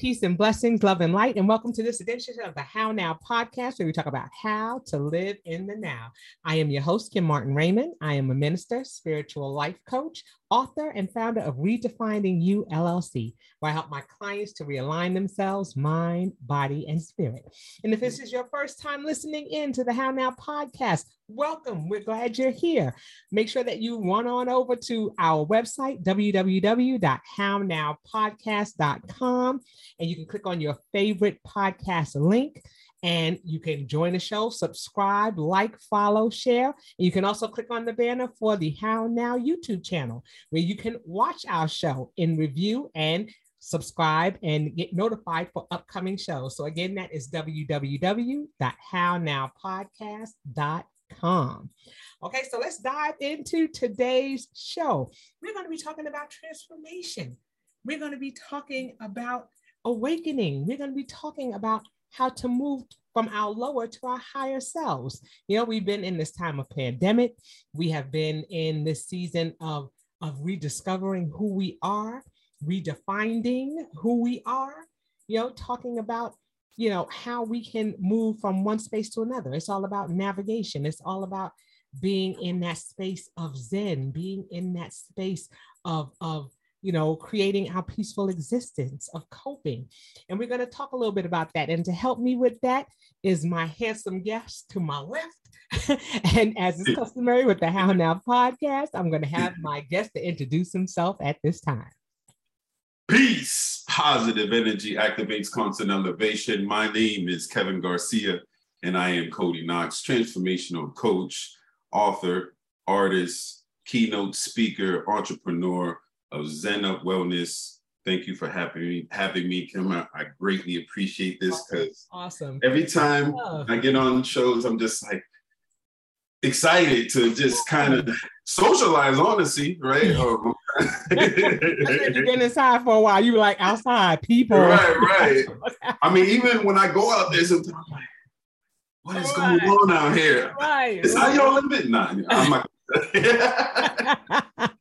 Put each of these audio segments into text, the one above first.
Peace and blessings, love and light, and welcome to this edition of the How Now podcast, where we talk about how to live in the now. I am your host, Kim Martin Raymond. I am a minister, spiritual life coach, author, and founder of Redefining You LLC, where I help my clients to realign themselves, mind, body, and spirit. And if this is your first time listening in to the How Now podcast, welcome. We're glad you're here. Make sure that you run on over to our website, www.hownowpodcast.com, and you can click on your favorite podcast link and you can join the show, subscribe, like, follow, share. You can also click on the banner for the How Now YouTube channel, where you can watch our show in review and subscribe and get notified for upcoming shows. So again, that is www.hownowpodcast.com. Okay, so let's dive into today's show. We're going to be talking about transformation. We're going to be talking about awakening. We're going to be talking about how to move from our lower to our higher selves. You know, we've been in this time of pandemic. We have been in this season of, of rediscovering who we are, redefining who we are, you know, talking about, you know, how we can move from one space to another. It's all about navigation. It's all about being in that space of Zen, being in that space of, of you know, creating our peaceful existence of coping. And we're going to talk a little bit about that. And to help me with that is my handsome guest to my left. and as is customary with the How Now podcast, I'm going to have my guest to introduce himself at this time. Peace, positive energy activates constant elevation. My name is Kevin Garcia, and I am Cody Knox, transformational coach, author, artist, keynote speaker, entrepreneur of Zen Up Wellness. Thank you for having me, having me, Kim. I, I greatly appreciate this because awesome. every time I get on shows, I'm just like excited to just kind of socialize, honestly, right? Um, you've been inside for a while. You were like outside, people. Right, right. I mean, even when I go out there, sometimes I'm like, what is right. going on out here? Right. Is right. how y'all living? Nah, I'm like,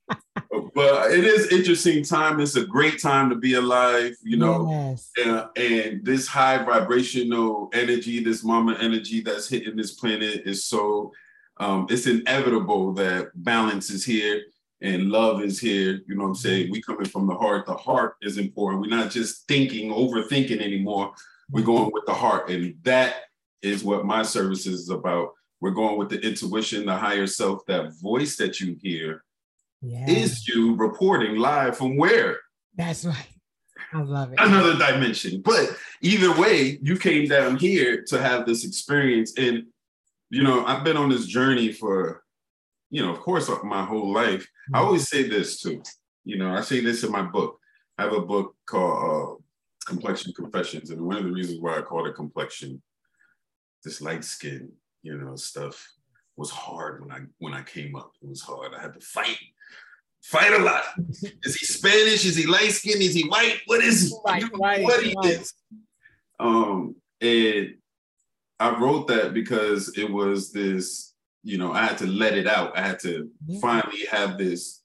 but it is interesting time. It's a great time to be alive, you know. Yes. And, and this high vibrational energy, this mama energy that's hitting this planet is so um, it's inevitable that balance is here and love is here. You know what I'm saying? We coming from the heart. The heart is important. We're not just thinking, overthinking anymore. We're going with the heart. And that is what my service is about. We're going with the intuition, the higher self, that voice that you hear is you reporting live from where? That's right. I love it. Another dimension. But either way, you came down here to have this experience. And, you know, I've been on this journey for, you know, of course, my whole life. Mm-hmm. I always say this too. You know, I say this in my book. I have a book called uh, Complexion Confessions. And one of the reasons why I call it complexion, this light skin, you know, stuff was hard when I when I came up. It was hard. I had to fight fight a lot. Is he Spanish? Is he light skinned? Is he white? What is he? Right, right, what he right. is. Um, and I wrote that because it was this, you know, I had to let it out. I had to yeah. finally have this,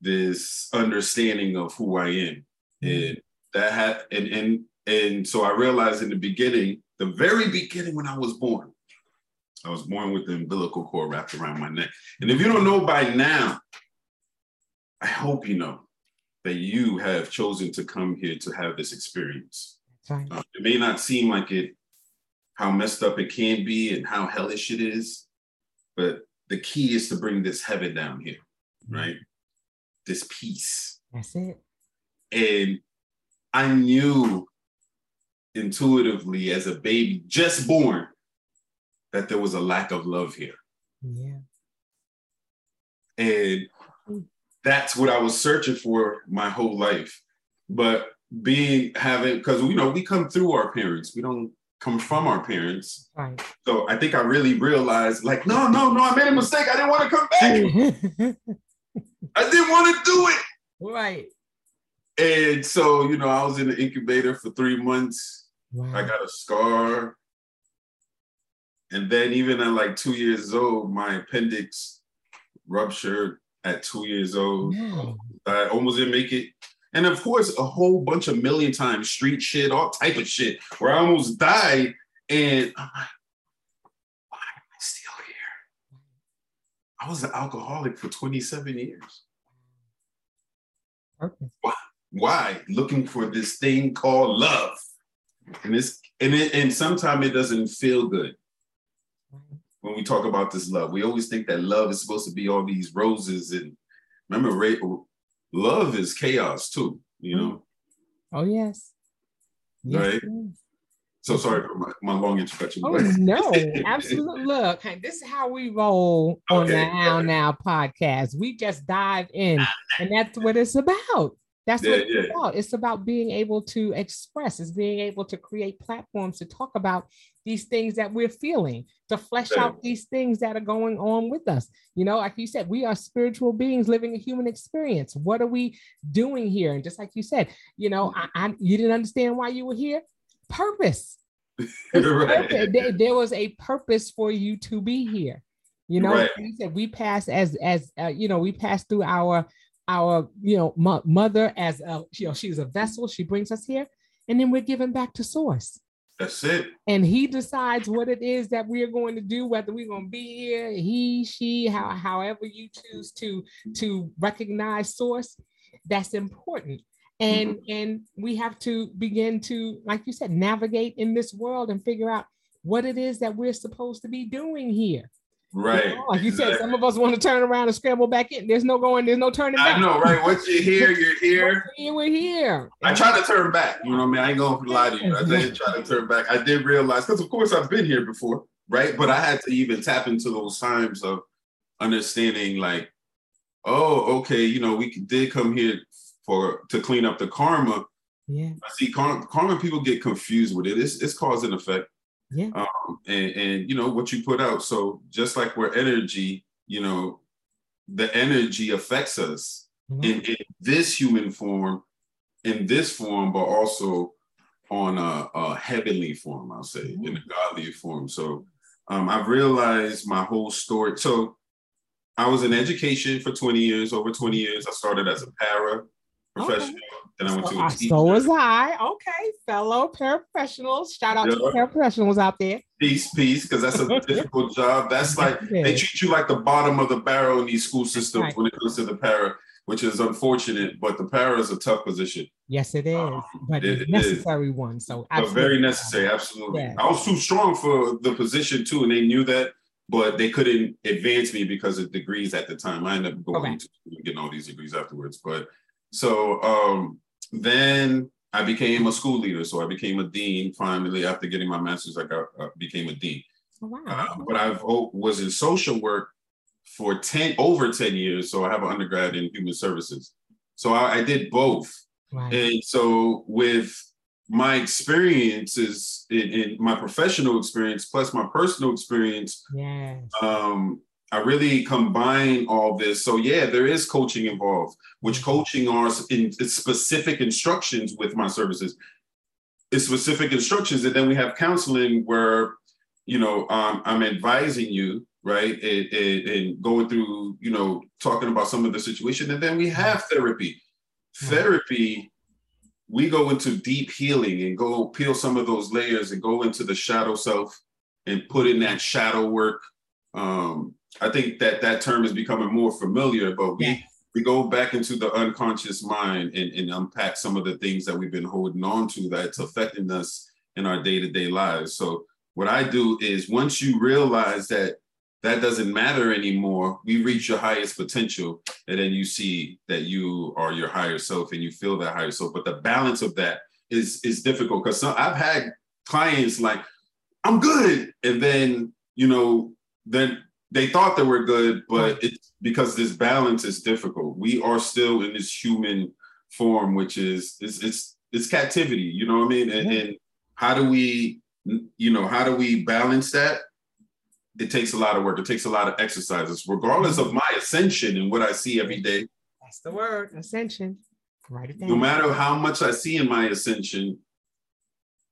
this understanding of who I am. Mm-hmm. And that had and and and so I realized in the beginning, the very beginning when I was born, I was born with the umbilical cord wrapped around my neck. And if you don't know by now, I hope you know that you have chosen to come here to have this experience. Uh, it may not seem like it, how messed up it can be and how hellish it is, but the key is to bring this heaven down here, mm-hmm. right? This peace. That's it. And I knew intuitively as a baby just born that there was a lack of love here. Yeah. And that's what I was searching for my whole life. But being having because you know we come through our parents, we don't come from our parents. Right. So I think I really realized, like, no, no, no, I made a mistake. I didn't want to come back. I didn't want to do it. right. And so, you know, I was in the incubator for three months. Wow. I got a scar. And then even at like two years old, my appendix ruptured at two years old. I almost didn't make it. And of course, a whole bunch of million times street shit, all type of shit, where I almost died. And I'm like, why am I still here? I was an alcoholic for 27 years. Purpose. Why? Looking for this thing called love. And it's and it and sometimes it doesn't feel good when we talk about this love. We always think that love is supposed to be all these roses and remember Ray, love is chaos too, you know. Mm. Oh yes. Right. yes. So sorry for my, my long introduction. Oh no, absolutely. Look, this is how we roll on the Okay. How Now podcast. We just dive in, and that's what it's about. That's Yeah, what it's yeah. about. It's about being able to express. It's being able to create platforms to talk about these things that we're feeling, to flesh out these things that are going on with us. You know, like you said, we are spiritual beings living a human experience. What are we doing here? And just like you said, you know, I, I you didn't understand why you were here. Purpose. Right. There, there was a purpose for you to be here. You know, Right. like you said we pass as as uh, you know we pass through our our you know mo- mother as a you know she's a vessel. She brings us here, and then we're given back to source. That's it. And he decides what it is that we are going to do, whether we're going to be here, he, she, how, however you choose to to recognize source. That's important and mm-hmm. and we have to begin to like you said navigate in this world and figure out what it is that we're supposed to be doing here You Right. know, like you said some of us want to turn around and scramble back in there's no going there's no turning back. I know, right? Once you're here, you're here. We're here, we're here I try to turn back. You know what I mean? I ain't going to lie to you. I did try to turn back. I did realize, because of course I've been here before, right? But I had to even tap into those times of understanding, like, oh, okay, you know, we did come here for to clean up the karma. yeah I see karma, karma people get confused with it. It's, it's cause and effect. Yeah um, and, and you know what you put out. So just like we're energy, you know, the energy affects us in, in this human form, in this form, but also on a, a heavenly form. I'll say in a godly form. So um, I've realized my whole story. So I was in education for 20 years, over 20 years. I started as a para professional, then I went to so, a uh, so was i okay fellow paraprofessionals shout out to Yeah. paraprofessionals out there Peace, peace, because that's a difficult job. That's like Yeah. they treat you like the bottom of the barrel in these school systems right. when it comes to the para, which is unfortunate. But the para is a tough position, yes it is Um, but it it's is. necessary one so very necessary. Absolutely, Yeah. I was too strong for the position too, and they knew that. But they couldn't advance me because of degrees at the time. I ended up going Okay. to getting all these degrees afterwards. But so um, then I became a school leader. So I became a dean finally after getting my master's. I got uh, became a dean. Oh, wow Uh, but I've was in social work for 10 over 10 years. So I have an undergrad in human services. So I, I did both. right And so with my experiences in, in my professional experience plus my personal experience, yes um, I really combine all this. So yeah, there is coaching involved, which coaching are in specific instructions with my services. It's specific instructions, and then we have counseling where, you know, um, I'm advising you, right, and, and, and going through, you know, talking about some of the situation, and then we have therapy. Therapy, we go into deep healing and go peel some of those layers and go into the shadow self and put in that shadow work. Um, I think that that term is becoming more familiar, but we Yeah. we go back into the unconscious mind and, and unpack some of the things that we've been holding on to that's affecting us in our day-to-day lives. So what I do is once you realize that that doesn't matter anymore, we reach your highest potential, and then you see that you are your higher self and you feel that higher self. But the balance of that is is difficult because I've had clients like, I'm good, and then you know, then they thought they were good, but it's because this balance is difficult. We are still in this human form, which is it's it's it's captivity. You know what I mean? And, Yeah. and how do we you know, how do we balance that? It takes a lot of work. It takes a lot of exercises, regardless of mm-hmm. my ascension and what I see every day. That's the word, ascension. Write it down. No matter how much I see in my ascension,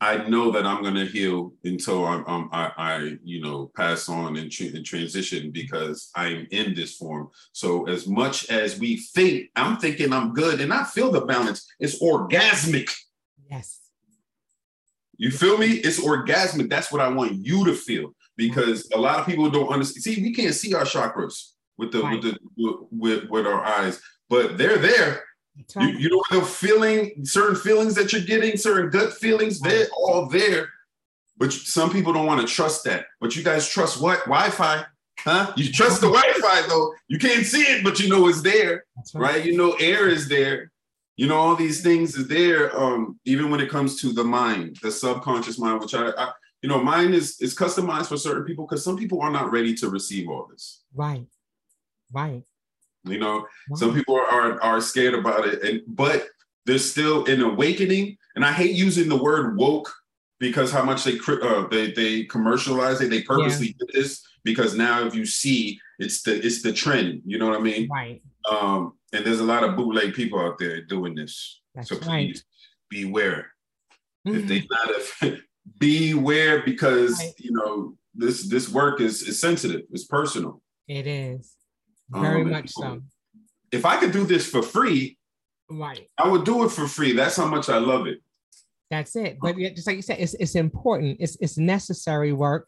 I know that I'm going to heal until I'm, I'm, I, I, you know, pass on and, and transition because I'm in this form. So as much as we think, I'm thinking I'm good, and I feel the balance. It's orgasmic. Yes. You feel me? It's orgasmic. That's what I want you to feel because a lot of people don't understand. See, we can't see our chakras with the Right. with the with with our eyes, but they're there. You, you know the feeling, certain feelings that you're getting, certain gut feelings, they're all there. But some people don't want to trust that. But you guys trust what? Wi-Fi. Huh? You trust the Wi-Fi though. You can't see it, but you know it's there, That's right? You know air is there. You know all these things is there. Um, even when it comes to the mind, the subconscious mind, which I, I you know, mine is is customized for certain people because some people are not ready to receive all this. Right. Right. You know, right. some people are, are are scared about it, and but there's still an awakening. And I hate using the word woke because how much they uh, they they commercialize it. They purposely did this because now if you see, it's the it's the trend. You know what I mean? Right. Um, and there's a lot of bootleg people out there doing this. That's so right. please beware. If Mhm. they not beware because Right. you know this this work is is sensitive. It's personal. It is. Very Um, much so. If I could do this for free, Right. I would do it for free. That's how much I love it. That's it. But yet, just like you said, it's, it's important. It's it's necessary work,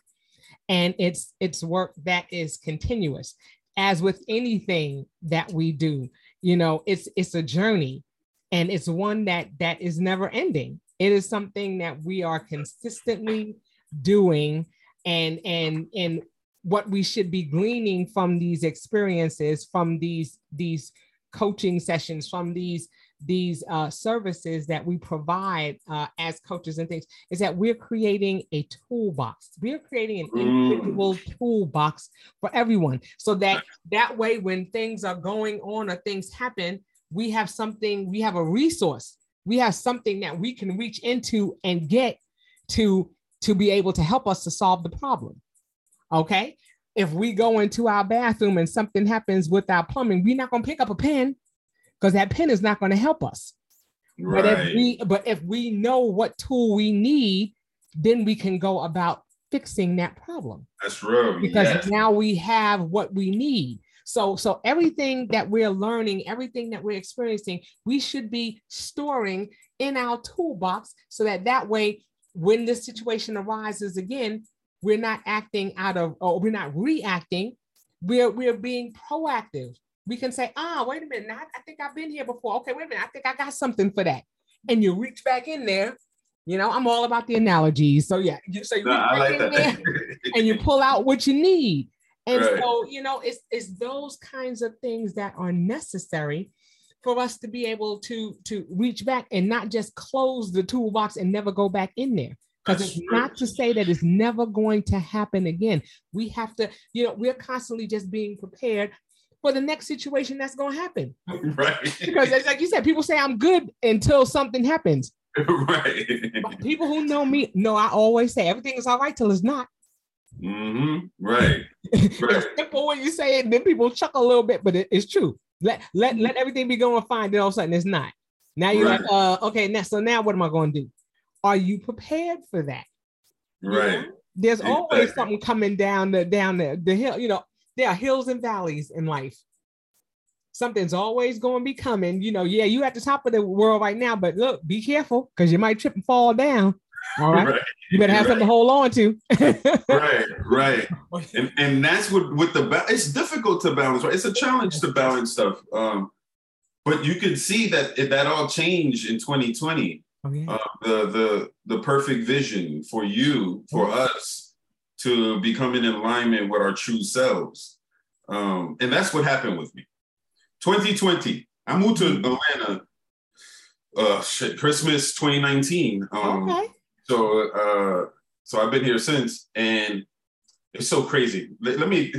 and it's it's work that is continuous. As with anything that we do, you know, it's it's a journey, and it's one that that is never ending. It is something that we are consistently doing, and and and what we should be gleaning from these experiences, from these these coaching sessions, from these these uh, services that we provide uh, as coaches and things is that we're creating a toolbox. We're creating an Mm. individual toolbox for everyone, so that that way when things are going on or things happen, we have something. We have a resource. We have something that we can reach into and get to to be able to help us to solve the problem. Okay. If we go into our bathroom and something happens with our plumbing, we're not going to pick up a pen because that pen is not going to help us. Right. But if we but if we know what tool we need, then we can go about fixing that problem That's real. because yes. now we have what we need. So so everything that we're learning, everything that we're experiencing, we should be storing in our toolbox so that that way when this situation arises again, we're not acting out of or we're not reacting, we're we're being proactive. We can say, ah, wait a minute, now I think I've been here before. Okay, wait a minute, I think I got something for that. And you reach back in there. You know, I'm all about the analogies. So yeah, you so you No, reach back like in there and you pull out what you need. And Right. so, you know, it's it's those kinds of things that are necessary for us to be able to to reach back and not just close the toolbox and never go back in there. Because it's not to say that it's never going to happen again. We have to, you know, we're constantly just being prepared for the next situation that's going to happen. right. Because it's like you said, people say I'm good until something happens. right. But people who know me know I always say everything is all right till it's not. Mm-hmm. Right. it's Right. simple when you say it, then people chuckle a little bit, but it- it's true. Let let let everything be going fine, then all of a sudden it's not. Now you're Right. like, uh, okay, now so now what am I going to do? Are you prepared for that? You Right. know? There's always something coming down the down the, the hill. You know, there are hills and valleys in life. Something's always going to be coming. You know, yeah, you at the top of the world right now, but look, be careful because you might trip and fall down. All right. Right. You better have Right. something to hold on to. Right. Right. And and that's what with the ba- it's difficult to balance. Right. It's a challenge to balance stuff. Um, but you can see that that all changed in 2020. Oh, yeah. uh, the the the perfect vision for you for us to become in alignment with our true selves. Um and that's what happened with me. 2020 i moved to atlanta uh shit, christmas 2019 um okay. so uh so i've been here since and it's so crazy. Let, let me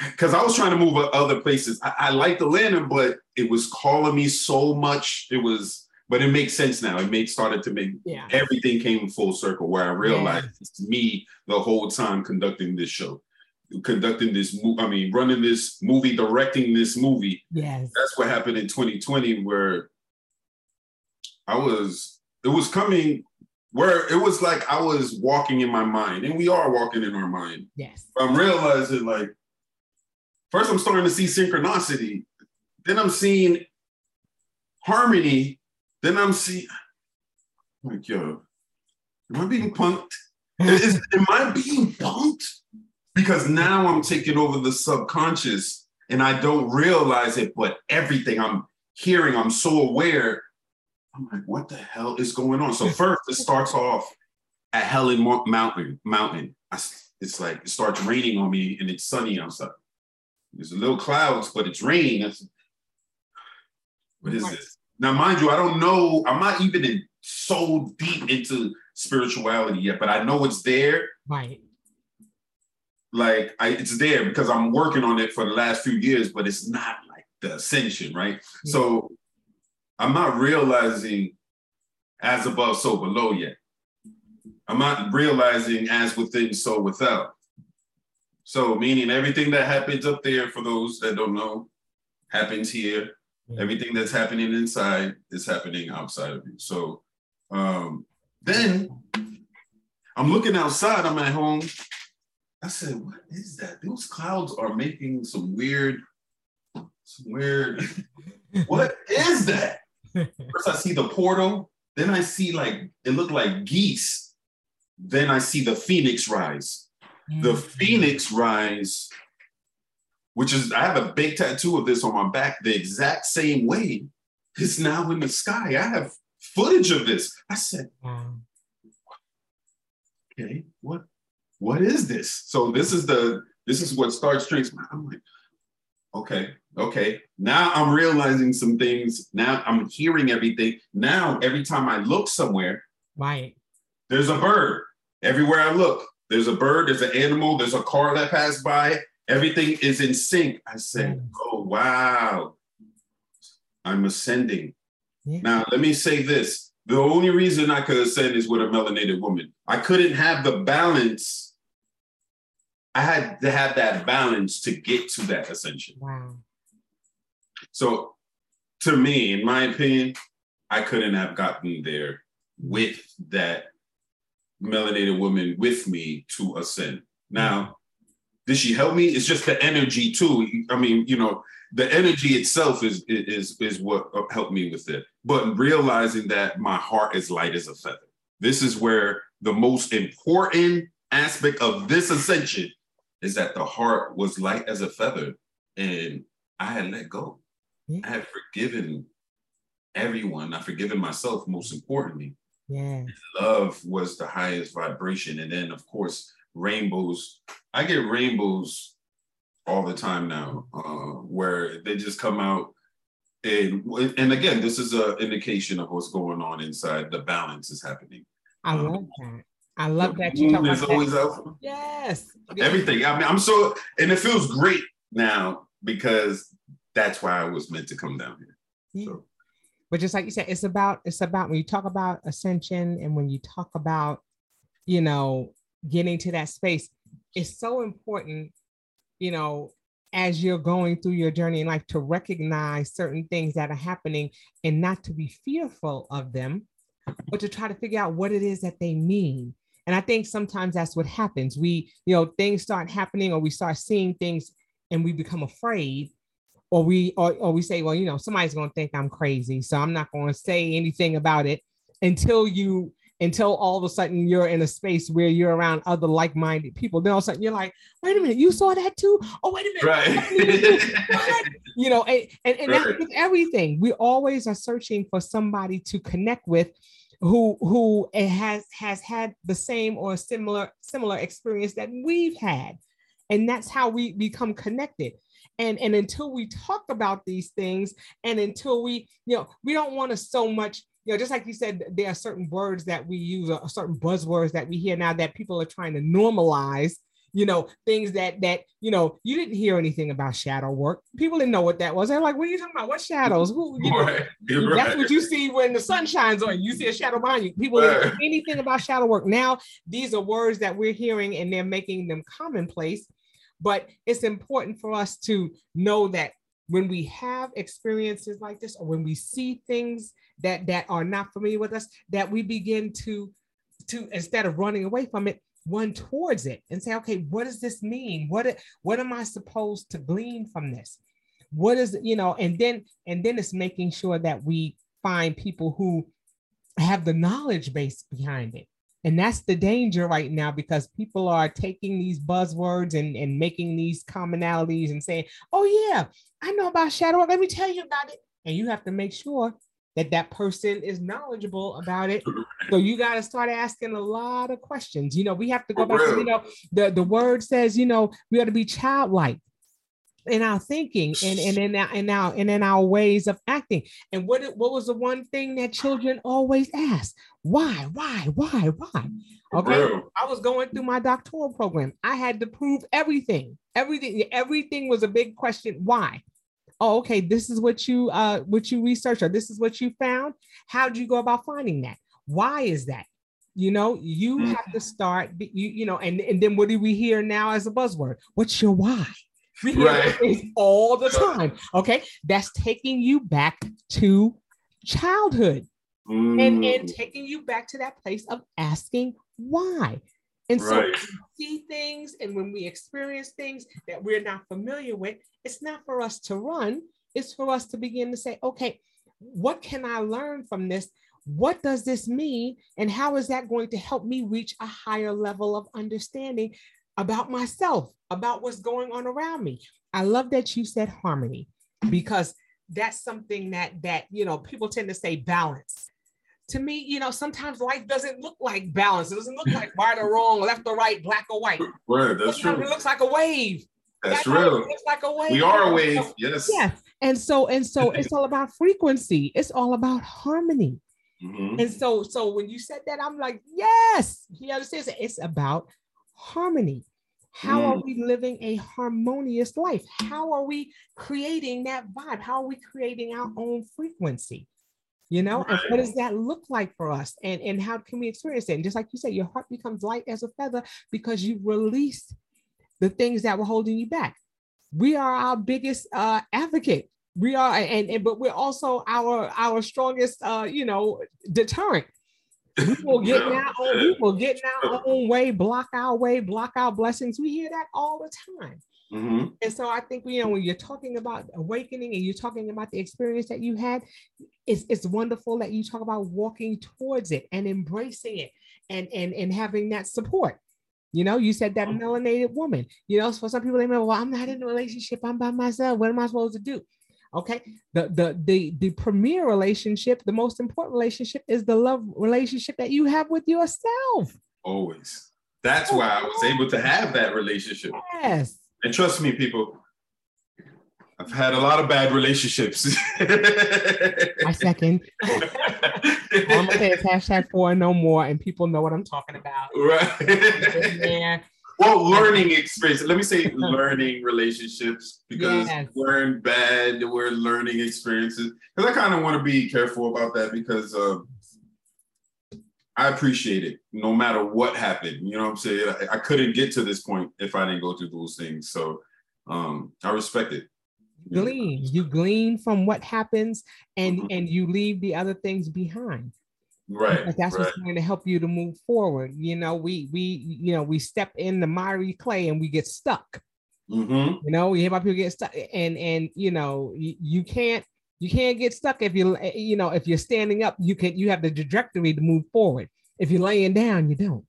because i was trying to move other places. I, I liked atlanta but it was calling me so much. It was but it makes sense now. It made started to make Yeah. everything came full circle where I realized Yes. it's me the whole time conducting this show, conducting this movie. I mean, running this movie, directing this movie. Yes. That's what happened in 2020, where I was. It was coming where it was like I was walking in my mind, and we are walking in our mind. Yes. I'm realizing like first I'm starting to see synchronicity, then I'm seeing harmony, then I'm seeing like yo, am I being punked? Is, am I being punked? Because now I'm taking over the subconscious and I don't realize it, but everything I'm hearing, I'm so aware. I'm like, what the hell is going on? So first, it starts off at Helen Mountain. Mountain. I it's like it starts raining on me and it's sunny outside. There's a little clouds, but it's raining. What is this? Now, mind you, I don't know. I'm not even in, so deep into spirituality yet, but I know it's there. Right. Like I, it's there because I'm working on it for the last few years, but it's not like the ascension, right? So I'm not realizing as above, so below yet. I'm not realizing as within, so without. So meaning everything that happens up there, for those that don't know, happens here. Yeah. Everything that's happening inside is happening outside of you. So um, then I'm looking outside, I'm at home. I said, what is that? Those clouds are making some weird, some weird. what is that? First, I see the portal. Then I see like it looked like geese. Then I see the phoenix rise. The Mm. phoenix rise, which is I have a big tattoo of this on my back, the exact same way. It's now in the sky. I have footage of this. I said, okay, what what is this? So this is the this is what starts strings. I'm like, okay, okay. Now I'm realizing some things. Now I'm hearing everything. Now every time I look somewhere, Right. there's a bird. Everywhere I look, there's a bird, there's an animal, there's a car that passed by. Everything is in sync. I said, Mm. oh wow. I'm ascending. Yeah. Now, let me say this. The only reason I could ascend is with a melanated woman. I couldn't have the balance. I had to have that balance to get to that ascension. Wow. So, to me, in my opinion, I couldn't have gotten there with that melanated woman with me to ascend. Now, did she help me? It's just the energy too. I mean, you know, the energy itself is is is what helped me with it. But realizing that my heart is light as a feather. This is where the most important aspect of this ascension is that the heart was light as a feather, and I had let go. Yeah. I had forgiven everyone. I forgiven myself. Most importantly, Yeah. love was the highest vibration. And then, of course, rainbows. I get rainbows all the time now, uh, where they just come out. And, and again, this is an indication of what's going on inside. The balance is happening. I Um, love that. I love that you talk about is that. always out. Yes. Everything. I mean, I'm so, and it feels great now because that's why I was meant to come down here. Yeah. So, But just like you said, it's about it's about when you talk about ascension and when you talk about, you know, getting to that space, is so important, you know, as you're going through your journey in life to recognize certain things that are happening and not to be fearful of them, but to try to figure out what it is that they mean. And I think sometimes that's what happens. We, you know, things start happening or we start seeing things and we become afraid or we or, or we say well you know somebody's going to think i'm crazy so i'm not going to say anything about it until you until all of a sudden you're in a space where you're around other like-minded people. Then all of a sudden you're like wait a minute you saw that too? Oh wait a minute right. You know and and, and that's Right. with everything we always are searching for somebody to connect with who who has has had the same or similar similar experience that we've had. And that's how we become connected. And and until we talk about these things and until we you know we don't want to so much you know just like you said there are certain words that we use or certain buzzwords that we hear now that people are trying to normalize you know, things that that you know you didn't hear anything about shadow work. People didn't know what that was. They're like, "What are you talking about? What shadows? Who? You know, right. That's right. what you see when the sun shines on you. You see a shadow behind you. People right. didn't know anything about shadow work. Now these are words that we're hearing, and they're making them commonplace. But it's important for us to know that when we have experiences like this, or when we see things that that are not familiar with us, that we begin to to instead of running away from it, one towards it and say, okay, what does this mean? What, what am I supposed to glean from this? What is, you know, and then, and then it's making sure that we find people who have the knowledge base behind it. And that's the danger right now because people are taking these buzzwords and, and making these commonalities and saying, oh, yeah, I know about shadow. work. Let me tell you about it. And you have to make sure that that person is knowledgeable about it. So you got to start asking a lot of questions. You know, we have to go back to, you know, the, the word says, you know, we ought to be childlike in our thinking and, and in our, in our and in our ways of acting. And what what was the one thing that children always ask? Why, why, why, why? Okay. I was going through my doctoral program. I had to prove everything. Everything, everything was a big question. Why? oh, okay, this is what you uh what you researched or this is what you found. How did you go about finding that? Why is that? You know, you have to start, you, you know, and, and then what do we hear now as a buzzword? What's your why? Right. all the time. Okay. That's taking you back to childhood mm. and, and taking you back to that place of asking why. And so right. we see things and when we experience things that we're not familiar with, it's not for us to run, it's for us to begin to say, okay, what can I learn from this? What does this mean? And how is that going to help me reach a higher level of understanding about myself, about what's going on around me? I love that you said harmony because that's something that that you know people tend to say balance to me, you know, sometimes life doesn't look like balance. It doesn't look like right or wrong, left or right, black or white. Right, that's sometimes true. It looks like a wave. That's real. It looks like a wave. We are a wave. Yes. Yes. And so and so it's all about frequency. It's all about harmony. Mm-hmm. And so so when you said that, I'm like, yes. He understands. It's about harmony. How mm. are we living a harmonious life? How are we creating that vibe? How are we creating our own frequency? you know and what does that look like for us and and how can we experience it and just like you said your heart becomes light as a feather because you release the things that were holding you back we are our biggest uh advocate we are and, and but we're also our our strongest uh you know deterrent we will get in our own we will get in our own way block our way block our blessings we hear that all the time Mm-hmm. And so I think you know when you're talking about awakening and you're talking about the experience that you had, it's it's wonderful that you talk about walking towards it and embracing it and and and having that support. You know, you said that mm-hmm. melanated woman. You know, for some people they may, well, I'm not in a relationship. I'm by myself. What am I supposed to do? Okay. The the the the premier relationship, the most important relationship is the love relationship that you have with yourself. Always. That's why I was able to have that relationship. Yes. And trust me, people, I've had a lot of bad relationships. I second. All I'm gonna say is hashtag four no more, and people know what I'm talking about. Right. Well, learning experience. Let me say learning relationships because yes. we're in bad, we're learning experiences. Because I kind of want to be careful about that because uh, I appreciate it no matter what happened. You know what I'm saying? I, I, couldn't get to this point if I didn't go through those things. So um, I respect it. Glean. You glean from what happens and mm-hmm. and you leave the other things behind. Right. Because that's right. what's going to help you to move forward. You know, we we you know we step in the miry clay and we get stuck. Mm-hmm. You know, we hear about people get stuck, and and you know you, you can't you can't get stuck if you eh, you know if you're standing up. You can you have the trajectory to move forward. If you're laying down, you don't.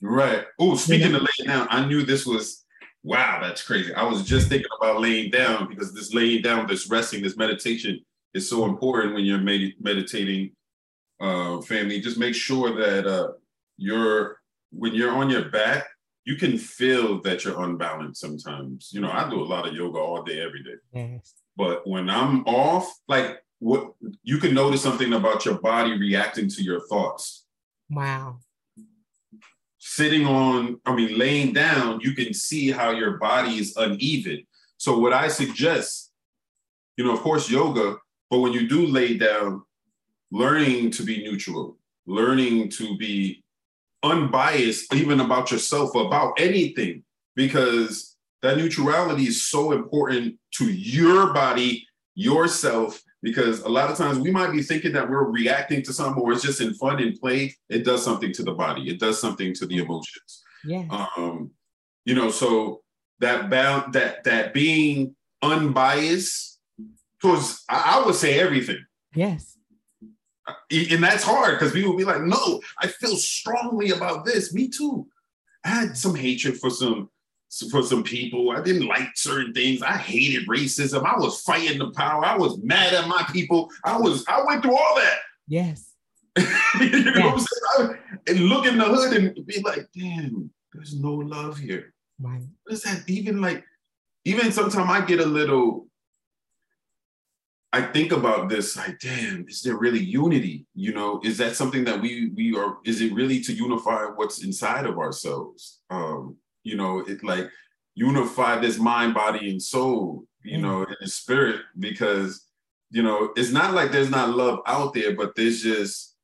Right. Oh, speaking of laying down, I knew this was wow. That's crazy. I was just thinking about laying down because this laying down, this resting, this meditation is so important when you're med- meditating. Uh, family, just make sure that uh, you're when you're on your back, you can feel that you're unbalanced sometimes. You know, I do a lot of yoga all day, every day. Yes. But when I'm off, like what you can notice something about your body reacting to your thoughts. Wow. sitting on, I mean, laying down, you can see how your body is uneven. So, what I suggest, you know, of course, yoga, but when you do lay down, learning to be neutral, learning to be unbiased, even about yourself, about anything, because that neutrality is so important to your body, yourself, because a lot of times we might be thinking that we're reacting to something or it's just in fun and play. It does something to the body. It does something to the emotions. Yeah. Um, you know, so that bound that that being unbiased towards I, I would say everything. Yes. And that's hard because people be like, no, I feel strongly about this. Me too. I had some hatred for some for some people. I didn't like certain things. I hated racism. I was fighting the power. I was mad at my people. I was, I went through all that. Yes. you know yes. what I'm saying? I, and look in the hood and be like, damn, there's no love here. Right. What is that? Even like, even sometimes I get a little, I think about this like, damn, is there really unity? You know, is that something that we we are? Is it really to unify what's inside of ourselves? Um, you know, it like unify this mind, body, and soul, you mm. know, the spirit, because you know, it's not like there's not love out there, but there's just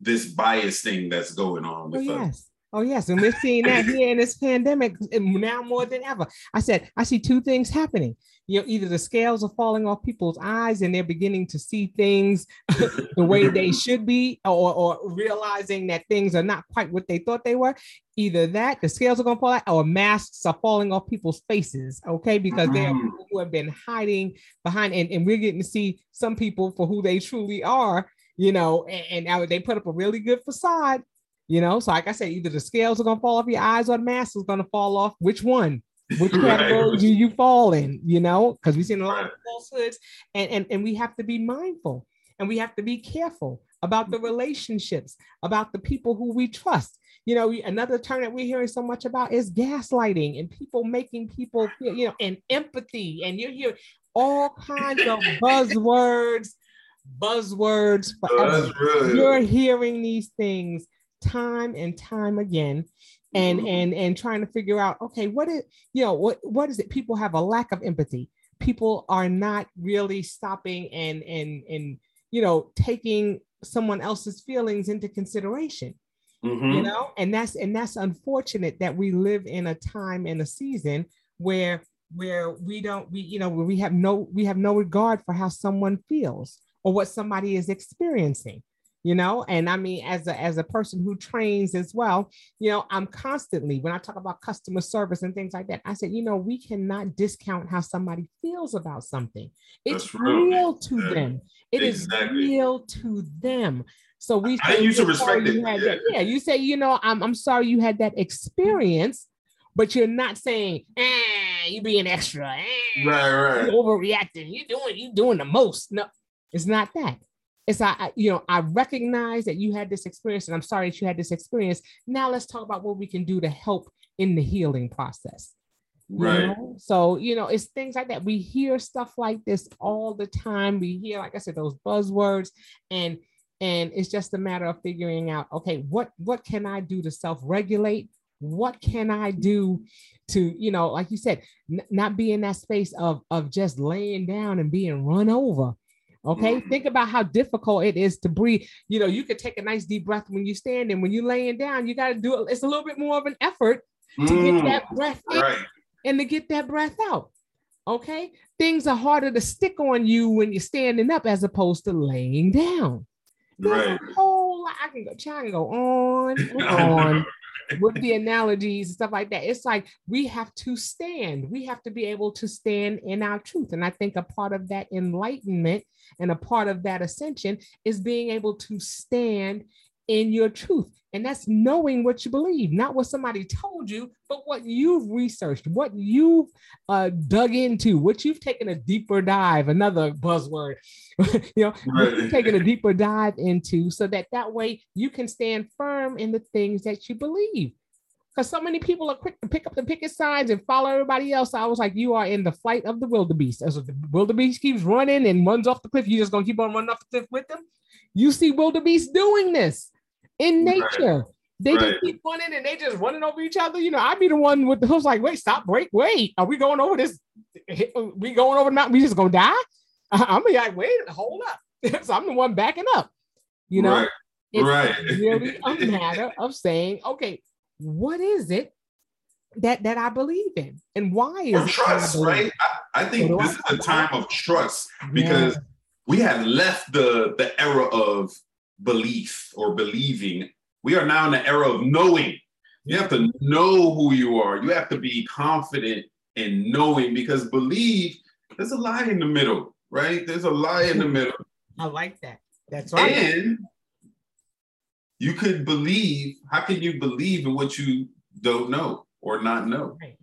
this bias thing that's going on with oh, us. Oh yes, and we're seeing that here in this pandemic now more than ever. I said I see two things happening you know, either the scales are falling off people's eyes and they're beginning to see things the way they should be, or, or realizing that things are not quite what they thought they were. Either that, the scales are going to fall out, or masks are falling off people's faces, okay? Because mm. there are people who have been hiding behind, and, and we're getting to see some people for who they truly are, you know, and, and now they put up a really good facade, you know. So, like I said, either the scales are going to fall off your eyes or the mask is going to fall off. Which one? Which category right. do you fall in? You know, because we've seen a lot of falsehoods, and, and and we have to be mindful and we have to be careful about the relationships, about the people who we trust. You know, another term that we're hearing so much about is gaslighting and people making people feel, you know, and empathy. And you're hearing all kinds of buzzwords, buzzwords. Really you're hearing these things time and time again and mm-hmm. and and trying to figure out okay what is you know what what is it people have a lack of empathy people are not really stopping and and and you know taking someone else's feelings into consideration mm-hmm. you know and that's and that's unfortunate that we live in a time and a season where where we don't we you know we have no we have no regard for how someone feels or what somebody is experiencing you know? And i mean as a as a person who trains as well you know i'm constantly when i talk about customer service and things like that i said you know we cannot discount how somebody feels about something. It's real. to exactly. them. It exactly. is real to them. So we I use to respect it. Yeah. That, yeah. You say you know I'm, I'm sorry you had that experience but you're not saying eh, you being extra eh, right right. overreacting you doing you doing the most. No it's not that it's I, you know, I recognize that you had this experience, and I'm sorry that you had this experience. Now let's talk about what we can do to help in the healing process. Right. Know? So, you know, it's things like that. We hear stuff like this all the time. We hear, like I said, those buzzwords, and and it's just a matter of figuring out, okay, what what can I do to self-regulate? What can I do to, you know, like you said, n- not be in that space of of just laying down and being run over Okay. Mm-hmm. Think about how difficult it is to breathe. You know, you could take a nice deep breath when you stand, and when you're laying down, you got to do it. It's a little bit more of an effort to mm. get that breath in right. and to get that breath out. Okay. Things are harder to stick on you when you're standing up as opposed to laying down. There's right. a whole lot. I can go, I can go on and on with the analogies and stuff like that. It's like we have to stand. We have to be able to stand in our truth. And I think a part of that enlightenment and a part of that ascension is being able to stand in your truth. And that's knowing what you believe, not what somebody told you, but what you've researched, what you've uh, dug into, what you've taken a deeper dive, another buzzword, you know, right. taking a deeper dive into so that that way you can stand firm in the things that you believe. Because so many people are quick to pick up the picket signs and follow everybody else. I was like, you are in the flight of the wildebeest. As the wildebeest keeps running and runs off the cliff, you're just gonna keep on running off the cliff with them. You see wildebeest doing this in nature. They right. just keep running and they just running over each other. You know, I'd be the one with the who's like, wait, stop, break, wait. Are we going over this? Uh, we going over the mountain? We just gonna die? I'm be like, wait, hold up. so I'm the one backing up. You know, right. it's right. really a matter of saying, okay, what is it that that I believe in, and why is or trust? Right. I, I think this I, is a time of trust because yeah. we have left the the era of belief or believing. We are now in the era of knowing. You have to know who you are. You have to be confident in knowing because believe there's a lie in the middle, right? There's a lie in the middle. I like that. That's right. And you could believe. How can you believe in what you don't know or not know? Right.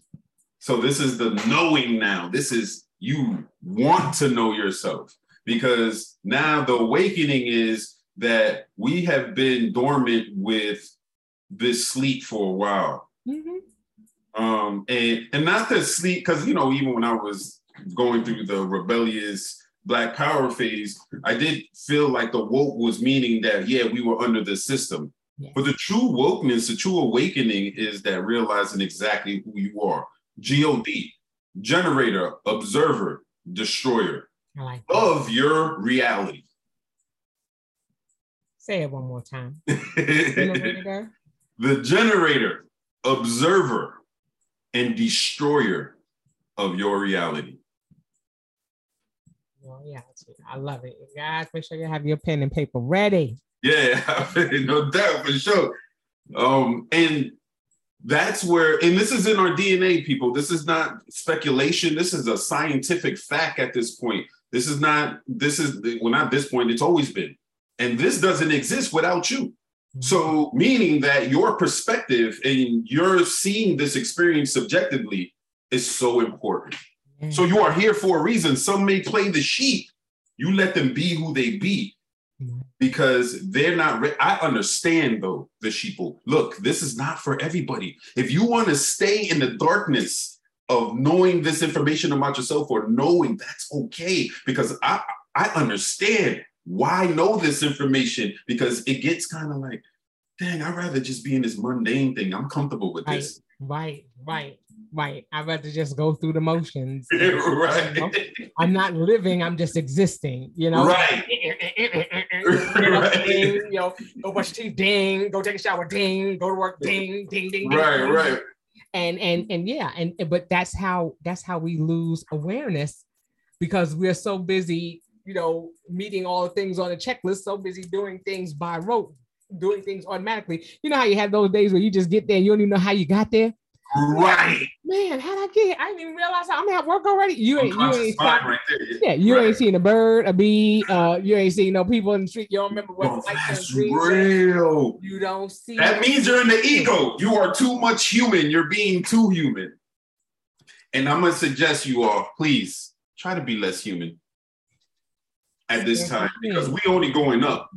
So this is the knowing now. This is you want to know yourself because now the awakening is that we have been dormant with this sleep for a while. Mm-hmm. Um, and and not the sleep, because you know, even when I was going through the rebellious black power phase, I did feel like the woke was meaning that yeah, we were under the system. Yeah. But the true wokeness, the true awakening is that realizing exactly who you are. God, generator, observer, destroyer like of your reality. Say it one more time. the generator, observer, and destroyer of your reality. Your reality. I love it. Guys, make sure you have your pen and paper ready. Yeah, no doubt for sure. Um, and that's where, and this is in our DNA, people. This is not speculation. This is a scientific fact at this point. This is not, this is, well, not this point, it's always been. And this doesn't exist without you. Mm-hmm. So, meaning that your perspective and you're seeing this experience subjectively is so important. So, you are here for a reason. Some may play the sheep. You let them be who they be mm-hmm. because they're not. Re- I understand though, the sheeple. Look, this is not for everybody. If you want to stay in the darkness of knowing this information about yourself or knowing that's okay, because I I understand why know this information? Because it gets kind of like, dang, I'd rather just be in this mundane thing. I'm comfortable with right, this. Right, right, right. I'd rather just go through the motions. right. You know? I'm not living, I'm just existing, you know? Right. right. Ding, you know, go brush your teeth, ding, go take a shower, ding, go to work, ding, ding, ding, ding. Right, ding. right. And and and yeah, and but that's how that's how we lose awareness because we're so busy you know, meeting all the things on the checklist, so busy doing things by rote, doing things automatically. You know how you have those days where you just get there, you don't even know how you got there. Right. Man, how'd I get? I didn't even realize I'm at work already. You ain't, you ain't stop, right Yeah, you right. ain't seen a bird, a bee. Uh, you ain't seen no people in the street. You don't remember what oh, that's real. You don't see. That means you're in the ego. You are too much human. You're being too human. And I'm gonna suggest you all, please try to be less human at this time because we only going up.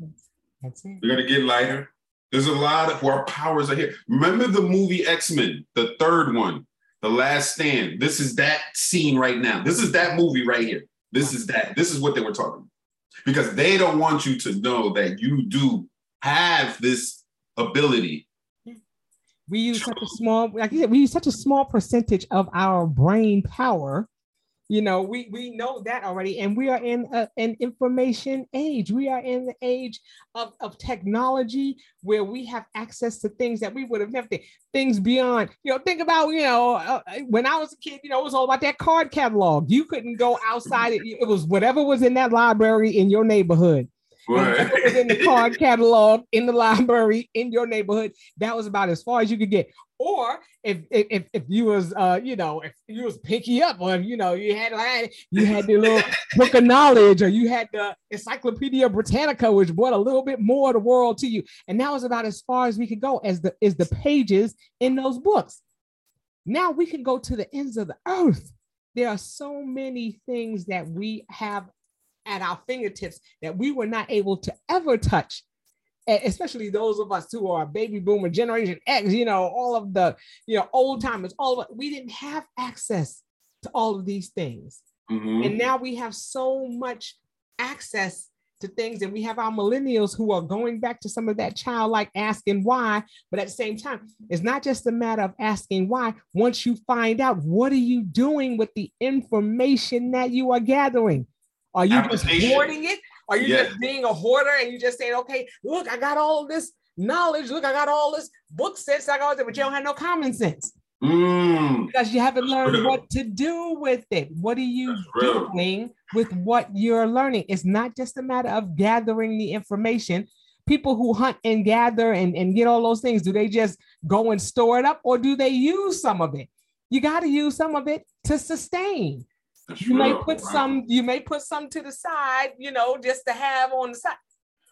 We're gonna get lighter. There's a lot of our powers are here. Remember the movie X-Men, the third one, The Last Stand. This is that scene right now. This is that movie right here. This is that. This is what they were talking about. Because they don't want you to know that you do have this ability. We use such a small, like you said, we use such a small percentage of our brain power you know we we know that already and we are in a, an information age we are in the age of, of technology where we have access to things that we would have never things beyond you know think about you know uh, uh, when i was a kid you know it was all about that card catalog you couldn't go outside it, it was whatever was in that library in your neighborhood was in the card catalog in the library in your neighborhood. That was about as far as you could get. Or if if if you was uh you know if you was picky up or you know you had like you had the little book of knowledge or you had the Encyclopedia Britannica which brought a little bit more of the world to you and that was about as far as we could go as the is the pages in those books. Now we can go to the ends of the earth. There are so many things that we have at our fingertips that we were not able to ever touch especially those of us who are baby boomer generation X, you know, all of the, you know, old timers, all of we didn't have access to all of these things. Mm-hmm. And now we have so much access to things and we have our millennials who are going back to some of that childlike asking why. But at the same time it's not just a matter of asking why. Once you find out what are you doing with the information that you are gathering? Are you just hoarding it are you just being a hoarder and you just saying okay look i got all this knowledge look i got all this book sense i got it but you don't have no common sense Mm. Because you haven't learned what to do with it. What are you doing with what you're learning? It's not just a matter of gathering the information. People who hunt and gather and, and get all those things, do they just go and store it up or do they use some of it? You got to use some of it to sustain. That's you may put wow. some, you may put some to the side, you know, just to have on the side.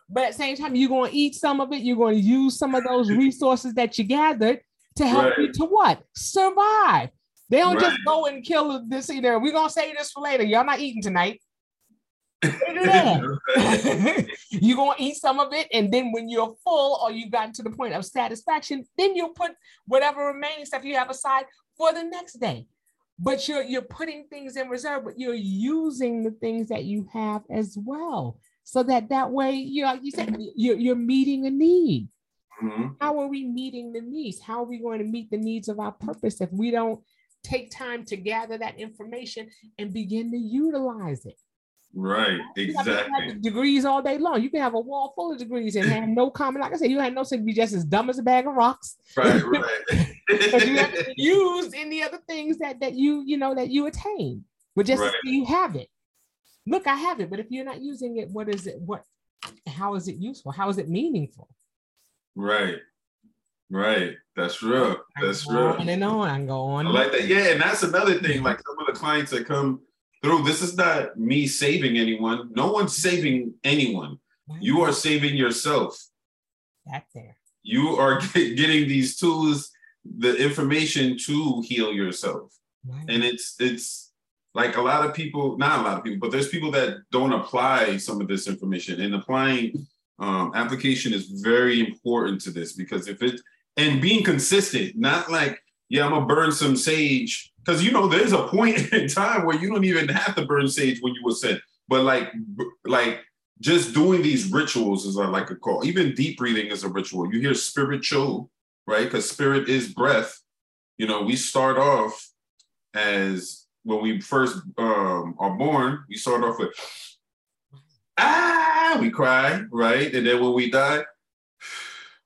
But at the same time, you're going to eat some of it. You're going to use some of those resources that you gathered to help right. you to what? Survive. They don't right. just go and kill this either. We're gonna say this for later. Y'all not eating tonight. you're gonna eat some of it, and then when you're full or you've gotten to the point of satisfaction, then you'll put whatever remaining stuff you have aside for the next day. But you're you're putting things in reserve, but you're using the things that you have as well, so that that way you know you said you're, you're meeting a need. Mm-hmm. How are we meeting the needs? How are we going to meet the needs of our purpose if we don't take time to gather that information and begin to utilize it? Right, exactly. Degrees all day long. You can have a wall full of degrees and have no common. Like I said, you had no to be just as dumb as a bag of rocks. Right, right. but you have to use any other things that that you you know that you attain. But just right. you have it. Look, I have it. But if you're not using it, what is it? What? How is it useful? How is it meaningful? Right. Right. That's real. That's real. On and on. I'm going. I like that. Yeah. And that's another thing. Like some of the clients that come through, this is not me saving anyone. No one's saving anyone. You are saving yourself. That there. You are getting these tools, the information to heal yourself. Right. And it's it's like a lot of people, not a lot of people, but there's people that don't apply some of this information and applying um, application is very important to this because if it and being consistent, not like yeah, I'm gonna burn some sage because you know there's a point in time where you don't even have to burn sage when you were sent, but like like just doing these rituals is I like a call. Even deep breathing is a ritual. You hear spiritual, right? Because spirit is breath. You know, we start off as when we first um, are born, we start off with ah, we cry, right? And then when we die,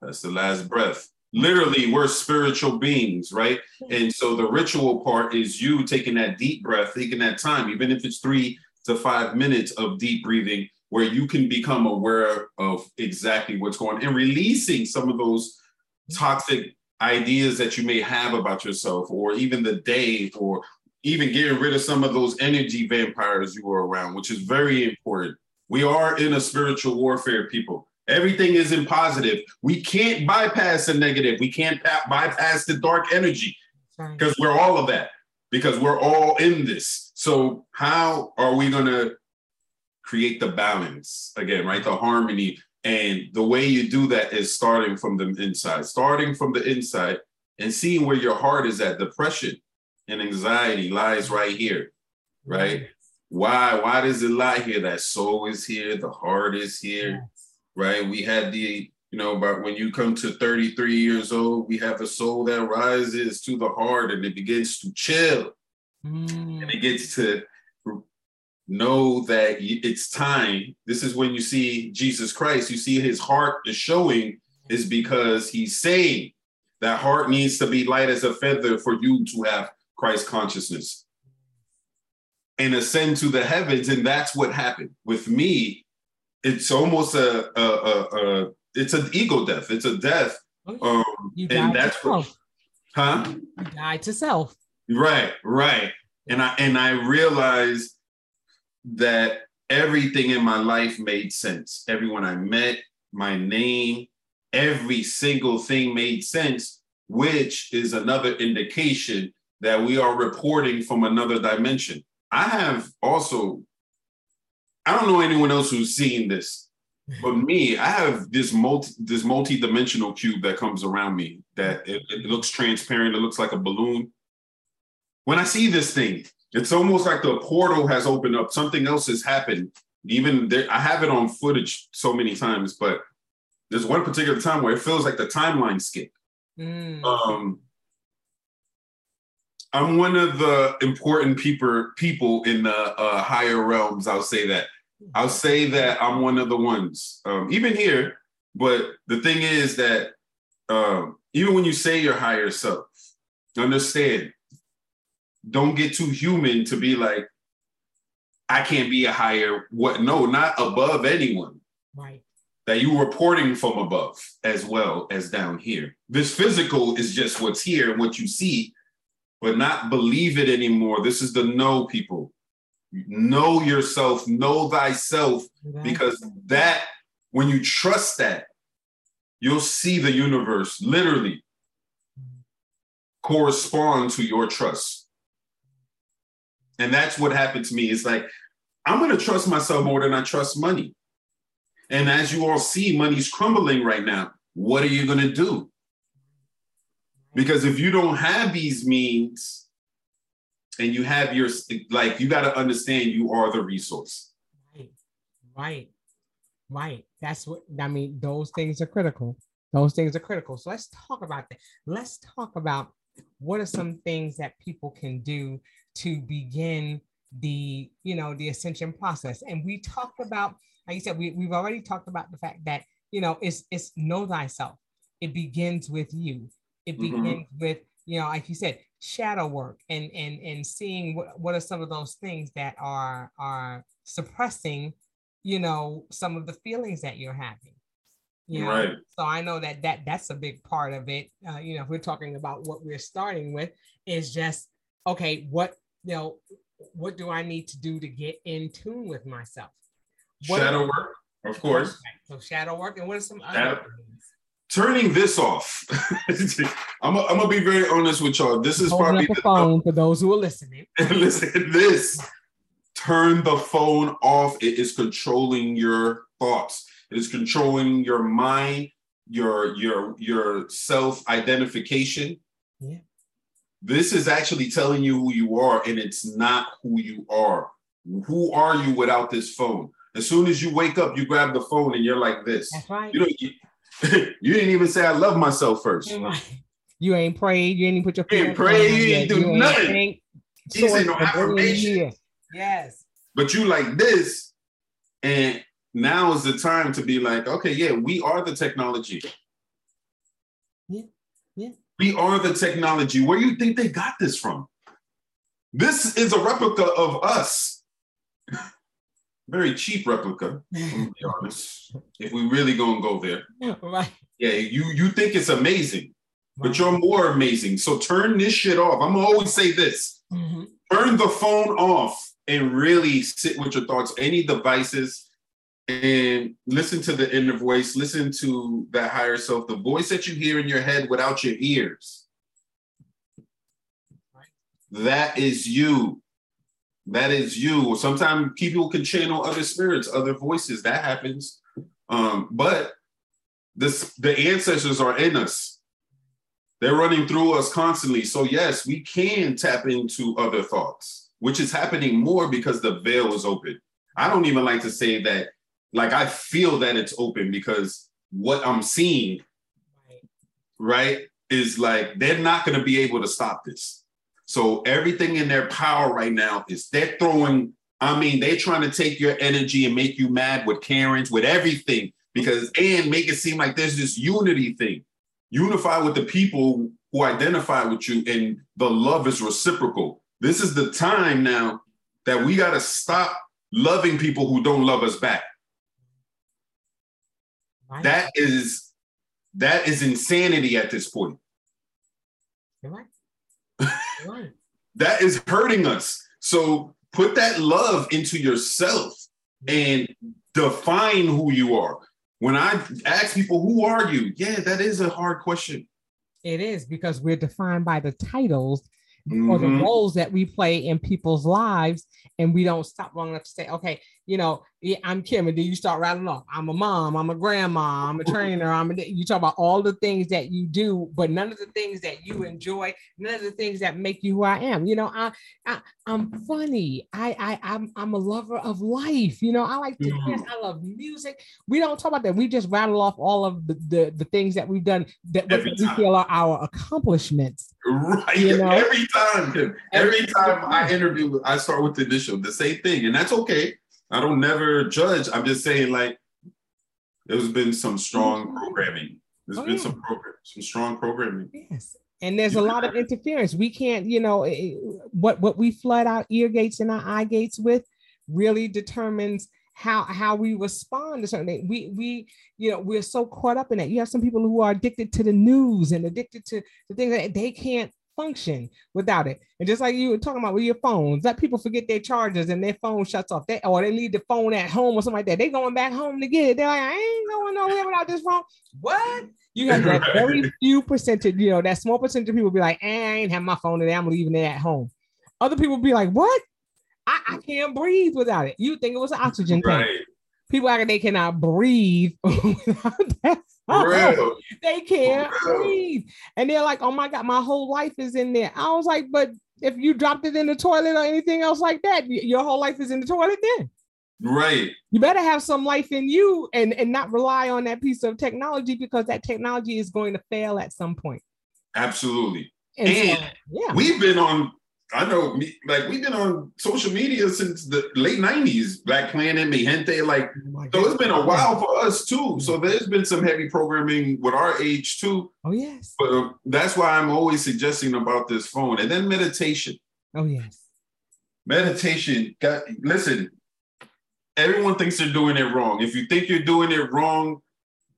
that's the last breath. Literally, we're spiritual beings, right? And so the ritual part is you taking that deep breath, taking that time, even if it's three to five minutes of deep breathing, where you can become aware of exactly what's going on and releasing some of those toxic ideas that you may have about yourself, or even the day, or even getting rid of some of those energy vampires you were around, which is very important. We are in a spiritual warfare, people. Everything is in positive. We can't bypass the negative. We can't pa- bypass the dark energy because we're all of that, because we're all in this. So, how are we going to create the balance again, right? The harmony. And the way you do that is starting from the inside, starting from the inside and seeing where your heart is at. Depression and anxiety lies right here, right? Why? Why does it lie here? That soul is here, the heart is here, yes. right? We had the, you know, but when you come to 33 years old, we have a soul that rises to the heart and it begins to chill. Mm. And it gets to know that it's time. This is when you see Jesus Christ, you see his heart is showing is because he's saying that heart needs to be light as a feather for you to have Christ consciousness and ascend to the heavens. And that's what happened with me. It's almost a, a, a, a it's an ego death. It's a death. Oh, um, and that's what, huh? You died to self. Right, right. And I and I realized that everything in my life made sense. Everyone I met, my name, every single thing made sense, which is another indication that we are reporting from another dimension. I have also, I don't know anyone else who's seen this, but me, I have this multi this multi-dimensional cube that comes around me that it, it looks transparent, it looks like a balloon. When I see this thing, it's almost like the portal has opened up, something else has happened even there, I have it on footage so many times, but there's one particular time where it feels like the timeline skip. Mm. Um, I'm one of the important people people in the uh, higher realms. I'll say that. I'll say that I'm one of the ones, um, even here. But the thing is that um, even when you say your higher self, understand, don't get too human to be like, I can't be a higher what? No, not above anyone. Right. That you reporting from above as well as down here. This physical is just what's here and what you see, but not believe it anymore. This is the know people. Know yourself, know thyself, because that when you trust that, you'll see the universe literally mm. correspond to your trust. And that's what happened to me. It's like, I'm going to trust myself more than I trust money. And as you all see, money's crumbling right now. What are you going to do? Because if you don't have these means and you have your, like, you got to understand you are the resource. Right. Right. Right. That's what, I mean, those things are critical. Those things are critical. So let's talk about that. Let's talk about what are some things that people can do to begin the you know the ascension process and we talked about like you said we, we've already talked about the fact that you know it's it's know thyself it begins with you it mm-hmm. begins with you know like you said shadow work and and and seeing what, what are some of those things that are are suppressing you know some of the feelings that you're having you know? Right. So I know that that that's a big part of it. Uh, you know, if we're talking about what we're starting with, is just okay. What you know, what do I need to do to get in tune with myself? What shadow are, work, of course. So shadow work, and what are some other things? Turning this off. I'm, I'm gonna be very honest with y'all. This is Holding probably the phone for those who are listening. listen, this turn the phone off. It is controlling your thoughts. It is controlling your mind, your your your self identification. Yeah. This is actually telling you who you are, and it's not who you are. Who are you without this phone? As soon as you wake up, you grab the phone and you're like this. That's right. You, you, you didn't even say I love myself first. You ain't prayed. You ain't even put your. You ain't prayed. You ain't do you nothing. Ain't, you ain't no affirmation. Yes. But you like this, and now is the time to be like, okay, yeah, we are the technology. Yeah, yeah. We are the technology. Where do you think they got this from? This is a replica of us. Very cheap replica, to be honest. If we really gonna go there. Right. Yeah, you you think it's amazing, right. but you're more amazing. So turn this shit off. I'm gonna always say this. Mm-hmm. Turn the phone off and really sit with your thoughts. Any devices, and listen to the inner voice, listen to that higher self, the voice that you hear in your head without your ears. That is you. That is you. Sometimes people can channel other spirits, other voices. That happens. Um, but this the ancestors are in us. They're running through us constantly. So yes, we can tap into other thoughts, which is happening more because the veil is open. I don't even like to say that like I feel that it's open because what I'm seeing, right, is like they're not going to be able to stop this. So everything in their power right now is they're throwing. I mean, they're trying to take your energy and make you mad with Karens, with everything, because and make it seem like there's this unity thing. Unify with the people who identify with you, and the love is reciprocal. This is the time now that we got to stop loving people who don't love us back. Right. That is that is insanity at this point. You're right. You're right. that is hurting us. So put that love into yourself and define who you are. When I ask people, who are you? Yeah, that is a hard question. It is because we're defined by the titles mm-hmm. or the mm-hmm. roles that we play in people's lives. And we don't stop long enough to say, okay, you know, I'm Kim, and then you start rattling off. I'm a mom, I'm a grandma, I'm a trainer. I'm a, you talk about all the things that you do, but none of the things that you enjoy, none of the things that make you who I am. You know, I, I I'm funny. I, I I'm I'm a lover of life. You know, I like to dance. Mm-hmm. I love music. We don't talk about that. We just rattle off all of the the, the things that we've done that we feel are our accomplishments. Right. You know? Every time, every time I interview, I start with the initial, the same thing, and that's okay I don't never judge. I'm just saying like there's been some strong mm-hmm. programming. There's oh, been yeah. some program, some strong programming. Yes. And there's a lot of interference. We can't, you know, what what we flood our ear gates and our eye gates with really determines how how we respond to certain things. We we you know we're so caught up in that. You have some people who are addicted to the news and addicted to the things that they can't function without it. And just like you were talking about with your phones, let people forget their chargers and their phone shuts off. They or they leave the phone at home or something like that. They going back home to get it. They're like, I ain't going nowhere without this phone. What? You have that very few percentage, you know, that small percentage of people be like, eh, I ain't have my phone today. I'm leaving it at home. Other people be like, What? I, I can't breathe without it. You think it was an oxygen tank. Right. People act like they cannot breathe without that Real. they can't Real. breathe. And they're like, oh my God, my whole life is in there. I was like, but if you dropped it in the toilet or anything else like that, your whole life is in the toilet then. Right. You better have some life in you and, and not rely on that piece of technology because that technology is going to fail at some point. Absolutely. And, and so, yeah. we've been on I know, me, like we've been on social media since the late '90s. Black Planet, Mi Gente, like oh so. It's been a while for us too. So there's been some heavy programming with our age too. Oh yes. But uh, that's why I'm always suggesting about this phone, and then meditation. Oh yes. Meditation. Got listen. Everyone thinks they're doing it wrong. If you think you're doing it wrong,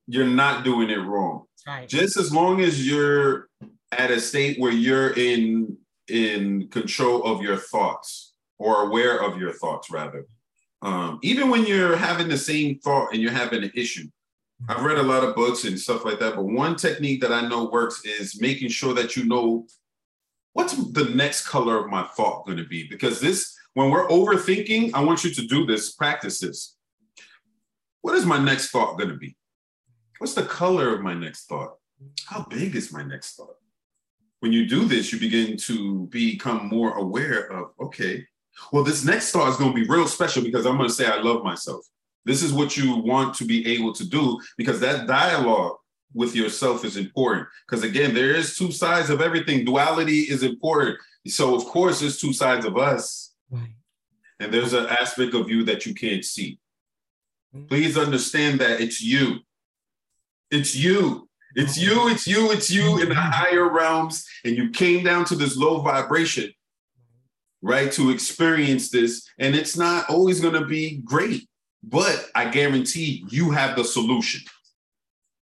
you're not doing it wrong. Right. Just as long as you're at a state where you're in in control of your thoughts or aware of your thoughts rather. Um, even when you're having the same thought and you're having an issue. I've read a lot of books and stuff like that but one technique that i know works is making sure that you know what's the next color of my thought going to be. Because this when we're overthinking i want you to do this practice this. What is my next thought going to be? What's the color of my next thought? How big is my next thought when you do this, you begin to become more aware of, okay, well, this next thought is going to be real special because I'm going to say I love myself. This is what you want to be able to do because that dialogue with yourself is important. Because again, there is two sides of everything. Duality is important. So of course, there's two sides of us. Right. And there's an aspect of you that you can't see. Mm-hmm. Please understand that it's you. It's you. It's you, it's you, it's you in the higher realms, and you came down to this low vibration, right, to experience this. And it's not always going to be great, but I guarantee you have the solution.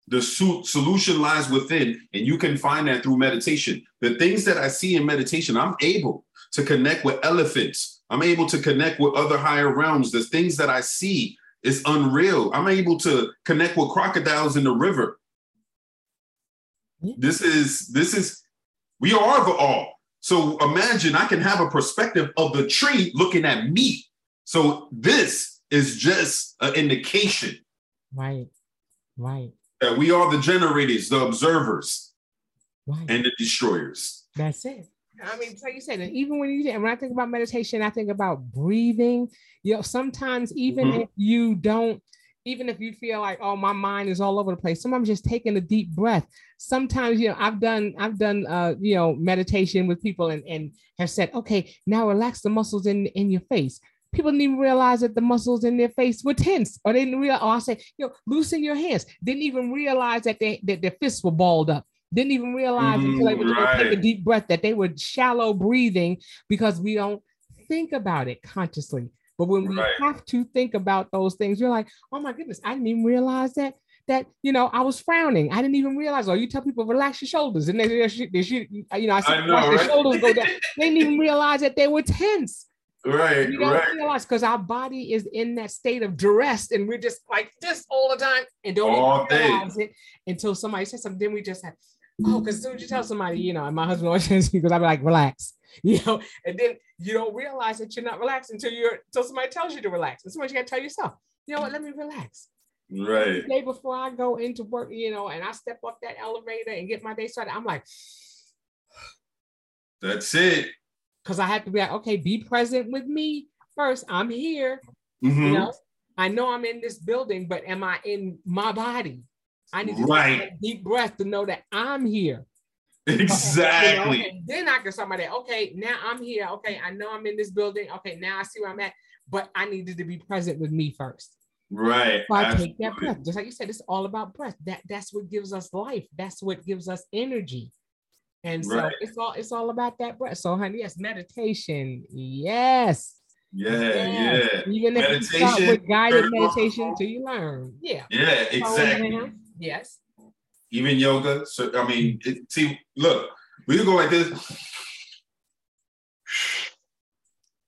The solution lies within, and you can find that through meditation. The things that I see in meditation, I'm able to connect with elephants. I'm able to connect with other higher realms. The things that I see is unreal. I'm able to connect with crocodiles in the river. This is this is we are the all. So imagine I can have a perspective of the tree looking at me. So this is just an indication. Right. Right. That we are the generators, the observers, right. and the destroyers. That's it. I mean, like you said, and even when you when I think about meditation, I think about breathing. You know, sometimes even mm-hmm. if you don't even if you feel like oh my mind is all over the place sometimes just taking a deep breath. Sometimes you know i've done i've done uh you know meditation with people and, and have said okay now relax the muscles in in your face. People didn't even realize that the muscles in their face were tense or they didn't realize or i say you know loosen your hands. Didn't even realize that they that their fists were balled up. Didn't even realize mm, until they were right. take a deep breath that they were shallow breathing because we don't think about it consciously but when we right. have to think about those things, you're like, oh my goodness, I didn't even realize that that you know I was frowning. I didn't even realize. Oh, you tell people relax your shoulders, and they, they, they, should, you know, I see I know, right? their shoulders go down. they didn't even realize that they were tense. Right, we don't right. realize because our body is in that state of duress, and we're just like this all the time, and don't all even realize day. it until somebody says something. Then we just have, oh, because as soon as you tell somebody, you know, and my husband always says because I'd be like, relax you know, and then you don't realize that you're not relaxed until you're until somebody tells you to relax. And sometimes you gotta tell yourself, you know what, let me relax. Right. The day before I go into work, you know, and I step up that elevator and get my day started, I'm like, that's it. Because I have to be like, okay, be present with me first. I'm here. Mm-hmm. You know, I know I'm in this building, but am I in my body? I need to right. take a deep breath to know that I'm here. Exactly. You know? then I can somebody, okay, now I'm here. Okay, I know I'm in this building. Okay, now I see where I'm at, but I needed to be present with me first. Right. So I take that breath. Just like you said, it's all about breath. That that's what gives us life. That's what gives us energy. And so right. it's all it's all about that breath. So, honey, yes, meditation. Yes. Yeah, yes. yeah. Even if meditation, you start with guided meditation until you learn. Yeah. Yeah, exactly. Yes. Even yoga. So I mean, it, see, look, we can go like this.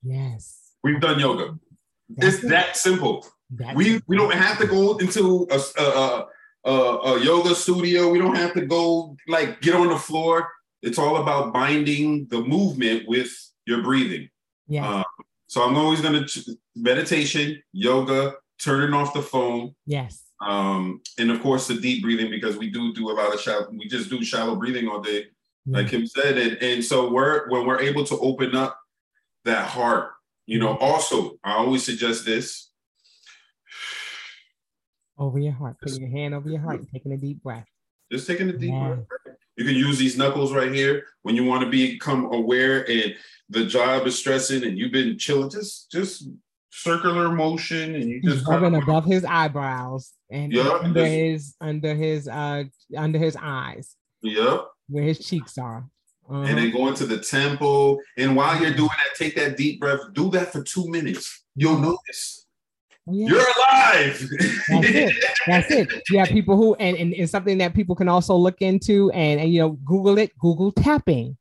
Yes. We've done yoga. That's it's it. that simple. That's we we don't have to go into a, a, a, a, yoga studio. We don't have to go like get on the floor. It's all about binding the movement with your breathing. Yeah. Uh, so I'm always going to meditation, yoga, turning off the phone. Yes. Um, and of course the deep breathing because we do do a lot of shallow. We just do shallow breathing all day, yeah. like Kim said, and and so we're when we're able to open up that heart. You know, also I always suggest this. Over your heart, putting your hand over your heart, and taking a deep breath. Just taking a deep yeah. breath. You can use these knuckles right here when you want to become aware and the job is stressing and you've been chilling. Just just circular motion and you just rubbing above his eyebrows and yep, under his under his uh under his eyes. Yep. Where his cheeks are. Uh-huh. And then going to the temple. And while you're doing that, take that deep breath. Do that for two minutes. You'll notice yeah. You're alive. That's it. That's it. Yeah, people who and, and it's something that people can also look into and, and you know Google it. Google tapping.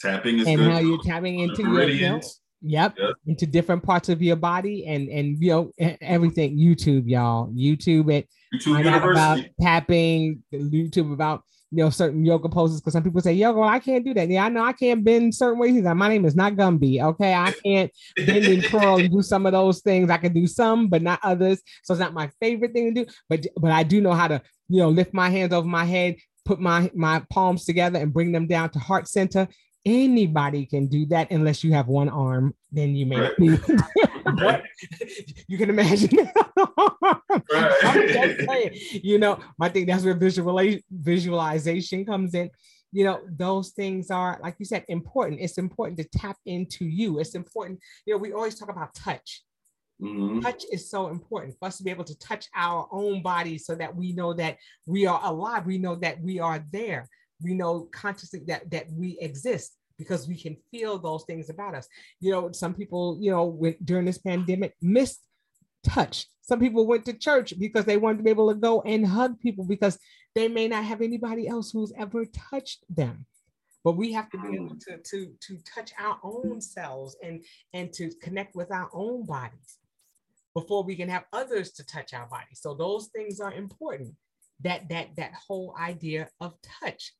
Tapping is and good. how you're tapping into your you know, yep, yep, into different parts of your body and and you know everything. YouTube, y'all. YouTube it. YouTube University. About tapping. YouTube about you know, certain yoga poses because some people say, yoga, well, I can't do that. Yeah, I know I can't bend certain ways. Like, My name is not Gumby. Okay. I can't bend and curl and do some of those things. I can do some, but not others. So it's not my favorite thing to do. But but I do know how to, you know, lift my hands over my head, put my my palms together and bring them down to heart center anybody can do that unless you have one arm then you may right. you can imagine right. you know i think that's where visual visualization comes in you know those things are like you said important it's important to tap into you it's important you know we always talk about touch Mm-hmm. Touch is so important for us to be able to touch our own body so that we know that we are alive. We know that we are there we know consciously that that we exist because we can feel those things about us. You know, some people, you know, during this pandemic missed touch. Some people went to church because they wanted to be able to go and hug people because they may not have anybody else who's ever touched them. But we have to be able to, to, to touch our own selves and, and to connect with our own bodies before we can have others to touch our bodies. So those things are important. That that that whole idea of touch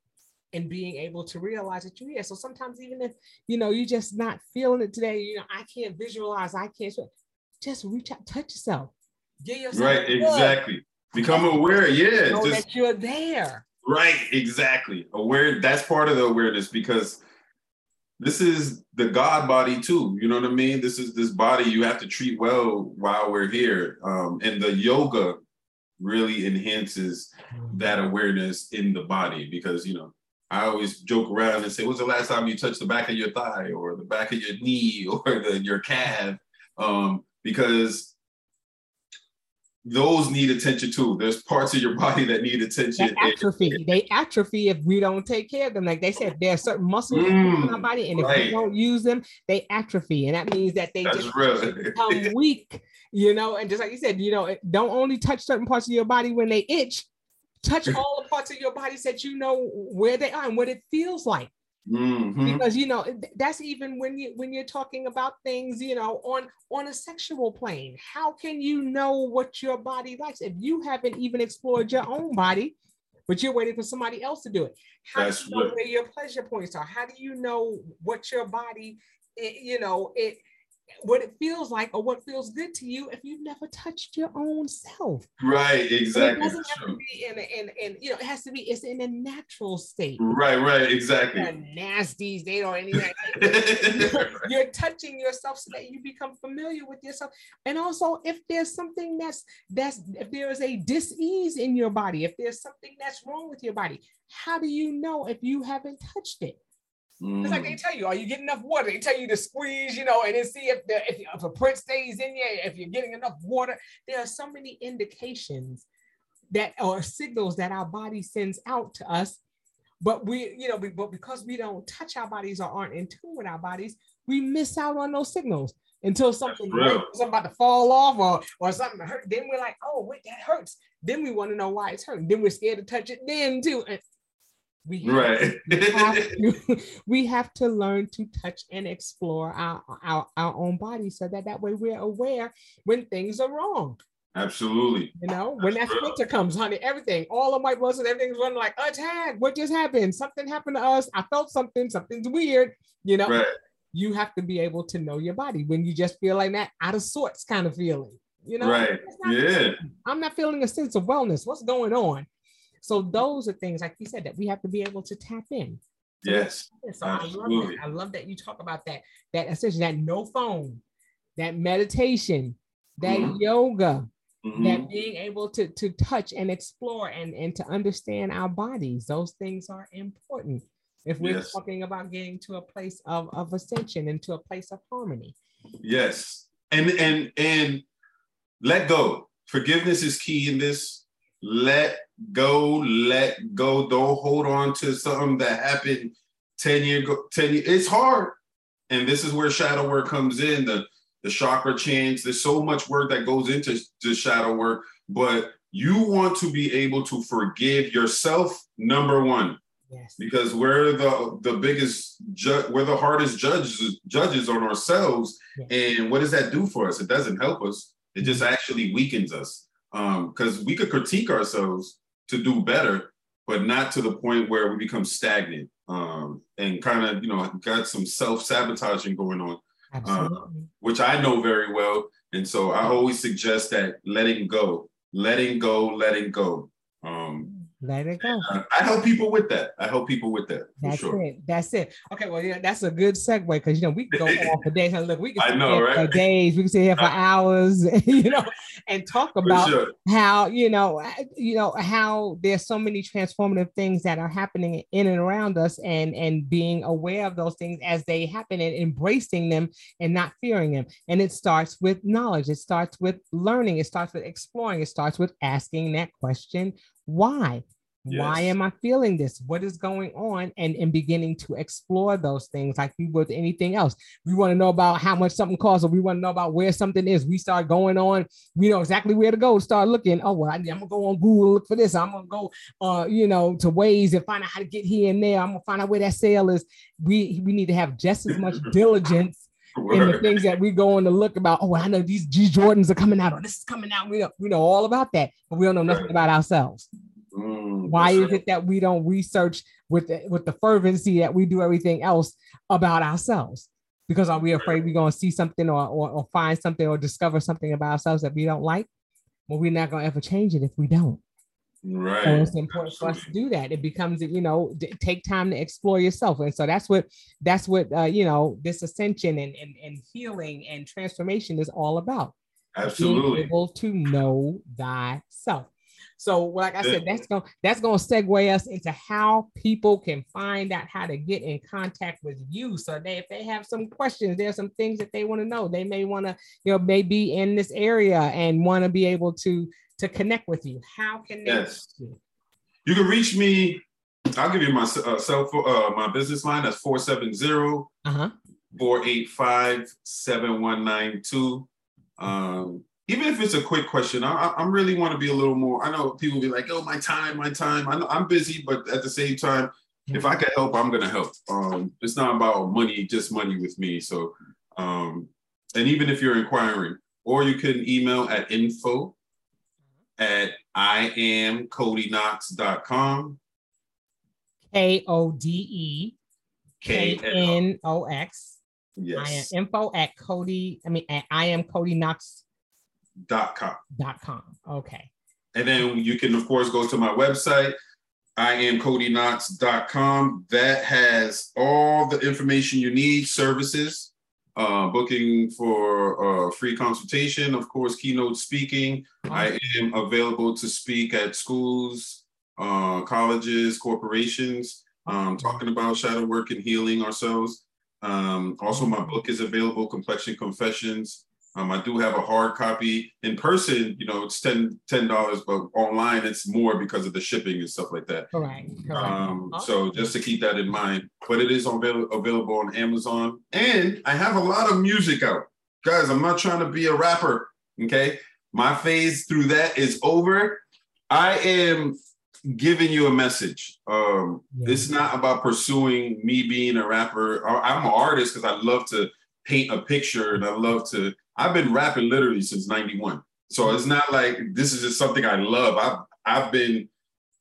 and being able to realize that you're here. So sometimes even if you know you're just not feeling it today, you know, I can't visualize, I can't just reach out, touch yourself. Get yourself right, exactly. Become aware, yeah. Know just, that you're there. Right, exactly. Aware, that's part of the awareness because this is the God body too. You know what I mean? This is this body you have to treat well while we're here. Um, and the yoga really enhances that awareness in the body because you know I always joke around and say, "When's the last time you touched the back of your thigh or the back of your knee or the, your calf?" Um, because those need attention too. There's parts of your body that need attention. They atrophy. they atrophy if we don't take care of them. Like they said, there are certain muscles mm, in our body, and if right. we don't use them, they atrophy, and that means that they That's just become weak. You know, and just like you said, you know, don't only touch certain parts of your body when they itch touch all the parts of your body so that you know where they are and what it feels like. Mm-hmm. Because you know that's even when you when you're talking about things you know on on a sexual plane. How can you know what your body likes if you haven't even explored your own body? but you're waiting for somebody else to do it. How That's do you know right. where your pleasure points are? How do you know what your body, you know, it what it feels like or what feels good to you if you've never touched your own self? Right, And It exactly. doesn't have to be in in, in you know, it has to be it's in a natural state. Right, right, The exactly. nasties, they don't anything. You're touching yourself so that you become familiar with yourself. And also, if there's something that's that's if there is a dis-ease in your body, if there's something that's wrong with your body, how do you know if you haven't touched it? It's like they Mm, tell you, are you getting enough water? They tell you to squeeze, you know, and then see if the if, if a print stays in you, if you're getting enough water. There are so many indications that or signals that our body sends out to us. But we, you know, we, but because we don't touch our bodies or aren't in tune with our bodies, we miss out on those signals until something something about to fall off or or something hurt. Then we're like, oh wait, that hurts. Then we want to know why it's hurting. Then we're scared to touch it. Then too, and we have right. we have, to, we have to learn to touch and explore our, our, our own body so that that way we're aware when things are wrong. Absolutely. You know, when that That's real. splinter comes, honey, everything, all the white blood cells, everything's running like attack. What just happened? Something happened to us. I felt something. Something's weird. You know, Right. you have to be able to know your body when you just feel like that out of sorts kind of feeling. You know, Right. Yeah. I'm not feeling a sense of wellness. What's going on? So those are things, like you said, that we have to be able to tap in. So Yes. so I love Absolutely. that. I love that you talk about that. That essentially that no phone, that meditation, that Mhm. yoga, Mhm. that being able to to touch and explore and and to understand our bodies. Those things are important. If we're Yes. talking about getting to a place of, of ascension and to a place of harmony. Yes. And and and let go. Forgiveness is key in this. Let go, let go. Don't hold on to something that happened 10 years ago. 10 years. It's hard. And this is where shadow work comes in, the, the chakra chants. There's so much work that goes into the shadow work, but you want to be able to forgive yourself, number one Yes. because we're the the biggest ju- we're the hardest judges judges on ourselves and what does that do for us it doesn't help us it just actually weakens us um because we could critique ourselves to do better but not to the point where we become stagnant um and kind of you know got some self-sabotaging going on Absolutely. which i know very well and so i always suggest that letting go letting go letting go Let it go. I I help people with that. I help people with that for That's sure. it. That's it. Okay, well, yeah, that's a good segue because you know we can go on for days. And look, we can I sit know, here for right? days. We can sit here for hours, you know, and talk about sure. how you know, uh, you know how there's so many transformative things that are happening in and around us, and and being aware of those things as they happen and embracing them and not fearing them. And it starts with knowledge. It starts with learning. It starts with exploring. It starts with asking that question: Why? Why am I feeling this? What is going on? And, and beginning to explore those things like we would anything else. We want to know about how much something costs, or we want to know about where something is. We start going on, we know exactly where to go, start looking. Oh, well, I, am gonna go on Google, look for this. I'm gonna go uh, you know, to Waze and find out how to get here and there. I'm gonna find out where that sale is. We we need to have just as much diligence in the things that we go on to look about. Oh, I know these G Jordans are coming out, or this is coming out. We know, we know all about that, but we don't know nothing Right. about ourselves. Mm, Why is it that we don't research with the, with the fervency that we do everything else about ourselves? Because are we afraid we're going to see something or, or or find something or discover something about ourselves that we don't like? Well, we're not going to ever change it if we don't. Right. So it's important for us to do that. It becomes, you know, d- take time to explore yourself. And so that's what that's what uh, you know, this ascension and, and and healing and transformation is all about. Being Absolutely. able to know thyself. So, like I said, that's going that's going to segue us into how people can find out how to get in contact with you. So, they if they have some questions, there's some things that they want to know. They may want to, you know, maybe in this area and want to be able to to connect with you. How can they? Yes. You can reach me. I'll give you my uh, cell phone, uh, my business line. That's 470 Uh 485 7192. Um, even if it's a quick question, I, I- really want to be a little more. I know people be like, "Oh, my time, my time." I know I'm busy, but at the same time, if I can help, I'm gonna help. Um, it's not about money, just money with me. So, um, and even if you're inquiring, or you can email at info at I am KodeKnox.com. K O D E K N O X. Yes. I am info at Kode. I mean, at I am Kode Knox dot com. dot com. Okay. And then you can, of course, go to my website, I am KodeKnox.com. That has all the information you need, services, uh, booking for uh, free consultation, of course, keynote speaking. I am available to speak at schools, uh, colleges, corporations, um, talking about shadow work and healing ourselves. Um, also, my book is available, Complexion Confessions. Um, I do have a hard copy in person. You know, it's 10 dollars, but online it's more because of the shipping and stuff like that. Correct. correct. Um, so just to keep that in mind, but it is avail- available on Amazon, and I have a lot of music out, guys. I'm not trying to be a rapper. Okay, my phase through that is over. I am giving you a message. Um, Yeah. It's not about pursuing me being a rapper. I'm an artist because I love to paint a picture and I love to. I've been rapping literally since '91, so it's mm-hmm. not like this is just something I love. I've I've been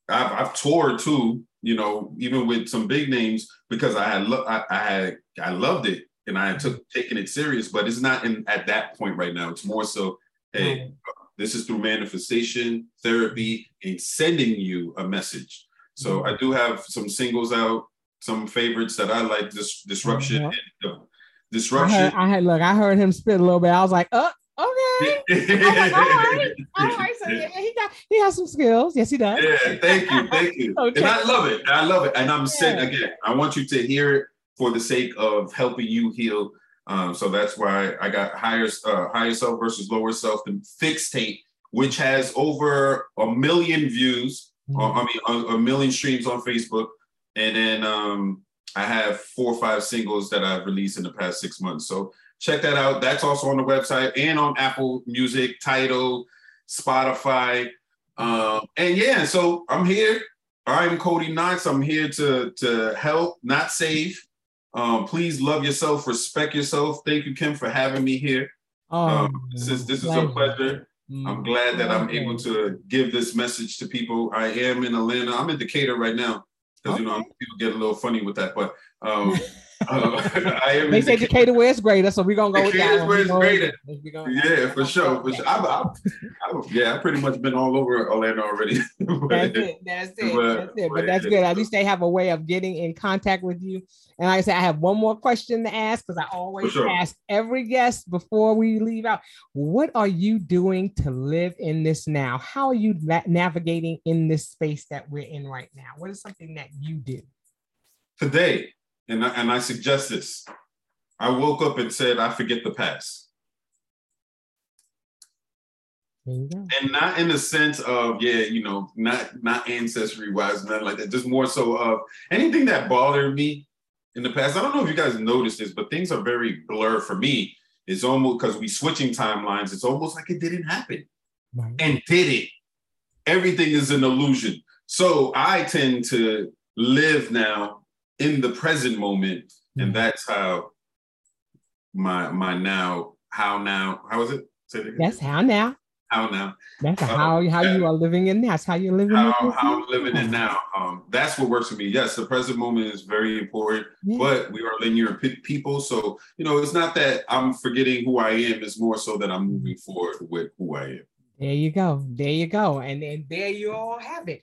I've, I've toured too, you know, even with some big names because I had lo- I, I had I loved it and I took mm-hmm. taking it serious. But it's not in at that point right now. It's more so, hey, Right. this is through manifestation, therapy, and sending you a message. So I do have some singles out, some favorites that I like. This disruption, and, uh, uh, I disruption. heard, I had look, I heard him spit a little bit. I was like, oh, okay. Like, all right, all right. So yeah, he got he has some skills. Yes, he does. Yeah, thank you, thank you. Okay. And I love it. I love it. And I'm saying again, I want you to hear it for the sake of helping you heal. Um, so that's why I got higher uh, higher self versus lower self, the fixed tape, which has over a million views. Mm-hmm. uh, I mean, a, a million streams on Facebook, and then um, I have four or five singles that I've released in the past six months. So check that out. That's also on the website and on Apple Music, Tidal, Spotify. Um, and yeah, so I'm here. I'm Kode Knox. I'm here to to help, not save. Um, please love yourself, respect yourself. Thank you, Kim, for having me here. Oh, Um, this is this is a pleasure. I'm glad that I'm able to give this message to people. I am in Atlanta. I'm in Decatur right now because you know people get a little funny with that, but um, uh, I am They say Decatur. It's greater, so we're gonna go with that. one. it's We greater. Yeah, for sure. For sure. I, I, I, yeah, I pretty much been all over Orlando already. That's it. That's it. But- that's it. But but that's good. At least they have a way of getting in contact with you. And like I said, I have one more question to ask because I always sure. ask every guest before we leave out. What are you doing to live in this now? How are you na- navigating in this space that we're in right now? What is something that you do? Today, and I, and I suggest this. I woke up and said, I forget the past. There you go. and not in the sense of yeah you know not not ancestry wise nothing like that just more so of anything that bothered me in the past i don't know if you guys noticed this but things are very blurred for me it's almost because we switching timelines it's almost like it didn't happen Right. and did it everything is an illusion so i tend to live now in the present moment and Mhm. that's how my my now how now how is it Say it again. That's how now. how now That's Uh, how how you are living in. That's how you're living. how, in how I'm living it now. Um, that's what works for me. Yes, the present moment is very important, Yeah. but we are linear pe- people. So, you know, it's not that I'm forgetting who I am, it's more so that I'm moving forward with who I am. There you go. There you go. And then there you all have it.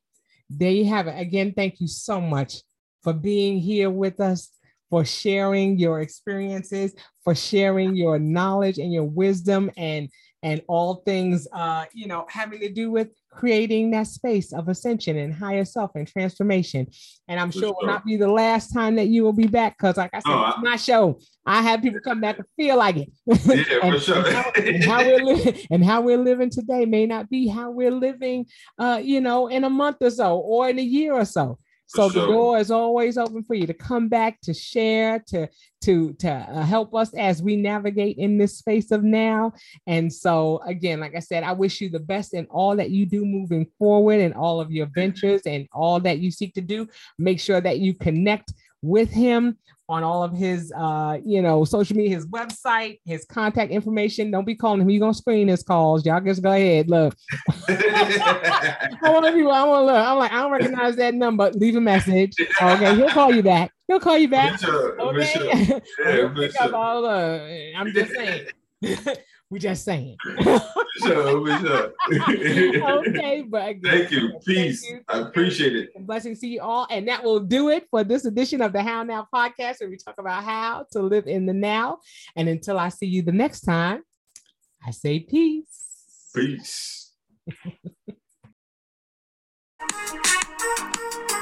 There you have it. Again, thank you so much for being here with us, for sharing your experiences, for sharing your knowledge and your wisdom and and all things uh, you know, having to do with creating that space of ascension and higher self and transformation. And I'm sure it will not be the last time that you will be back because, like I said, No, it's my show. I have people come back and feel like it. Yeah, for sure. and how, and how we're living and how we're living today may not be how we're living uh you know in a month or so or in a year or so so For the door is always open for you to come back to share to to to uh, help us as we navigate in this space of now. And so again like i said i wish you the best in all that you do moving forward and all of your ventures and all that you seek to do. Make sure that you connect with him on all of his uh, you know, social media, his website, his contact information. Don't be calling him. You're gonna screen his calls. Y'all just go ahead. Look. I want people, I want to look. I'm like, I don't recognize that number. Leave a message. Okay, he'll call you back. He'll call you back. Sure, Okay. sure. Yeah, sure. All, uh, I'm just saying. we just saying. sure, for sure. okay, but Thank you. thank Peace. you. I appreciate it. And blessings to you all. And that will do it for this edition of the How Now podcast, where we talk about how to live in the now. And until I see you the next time, I say peace. Peace.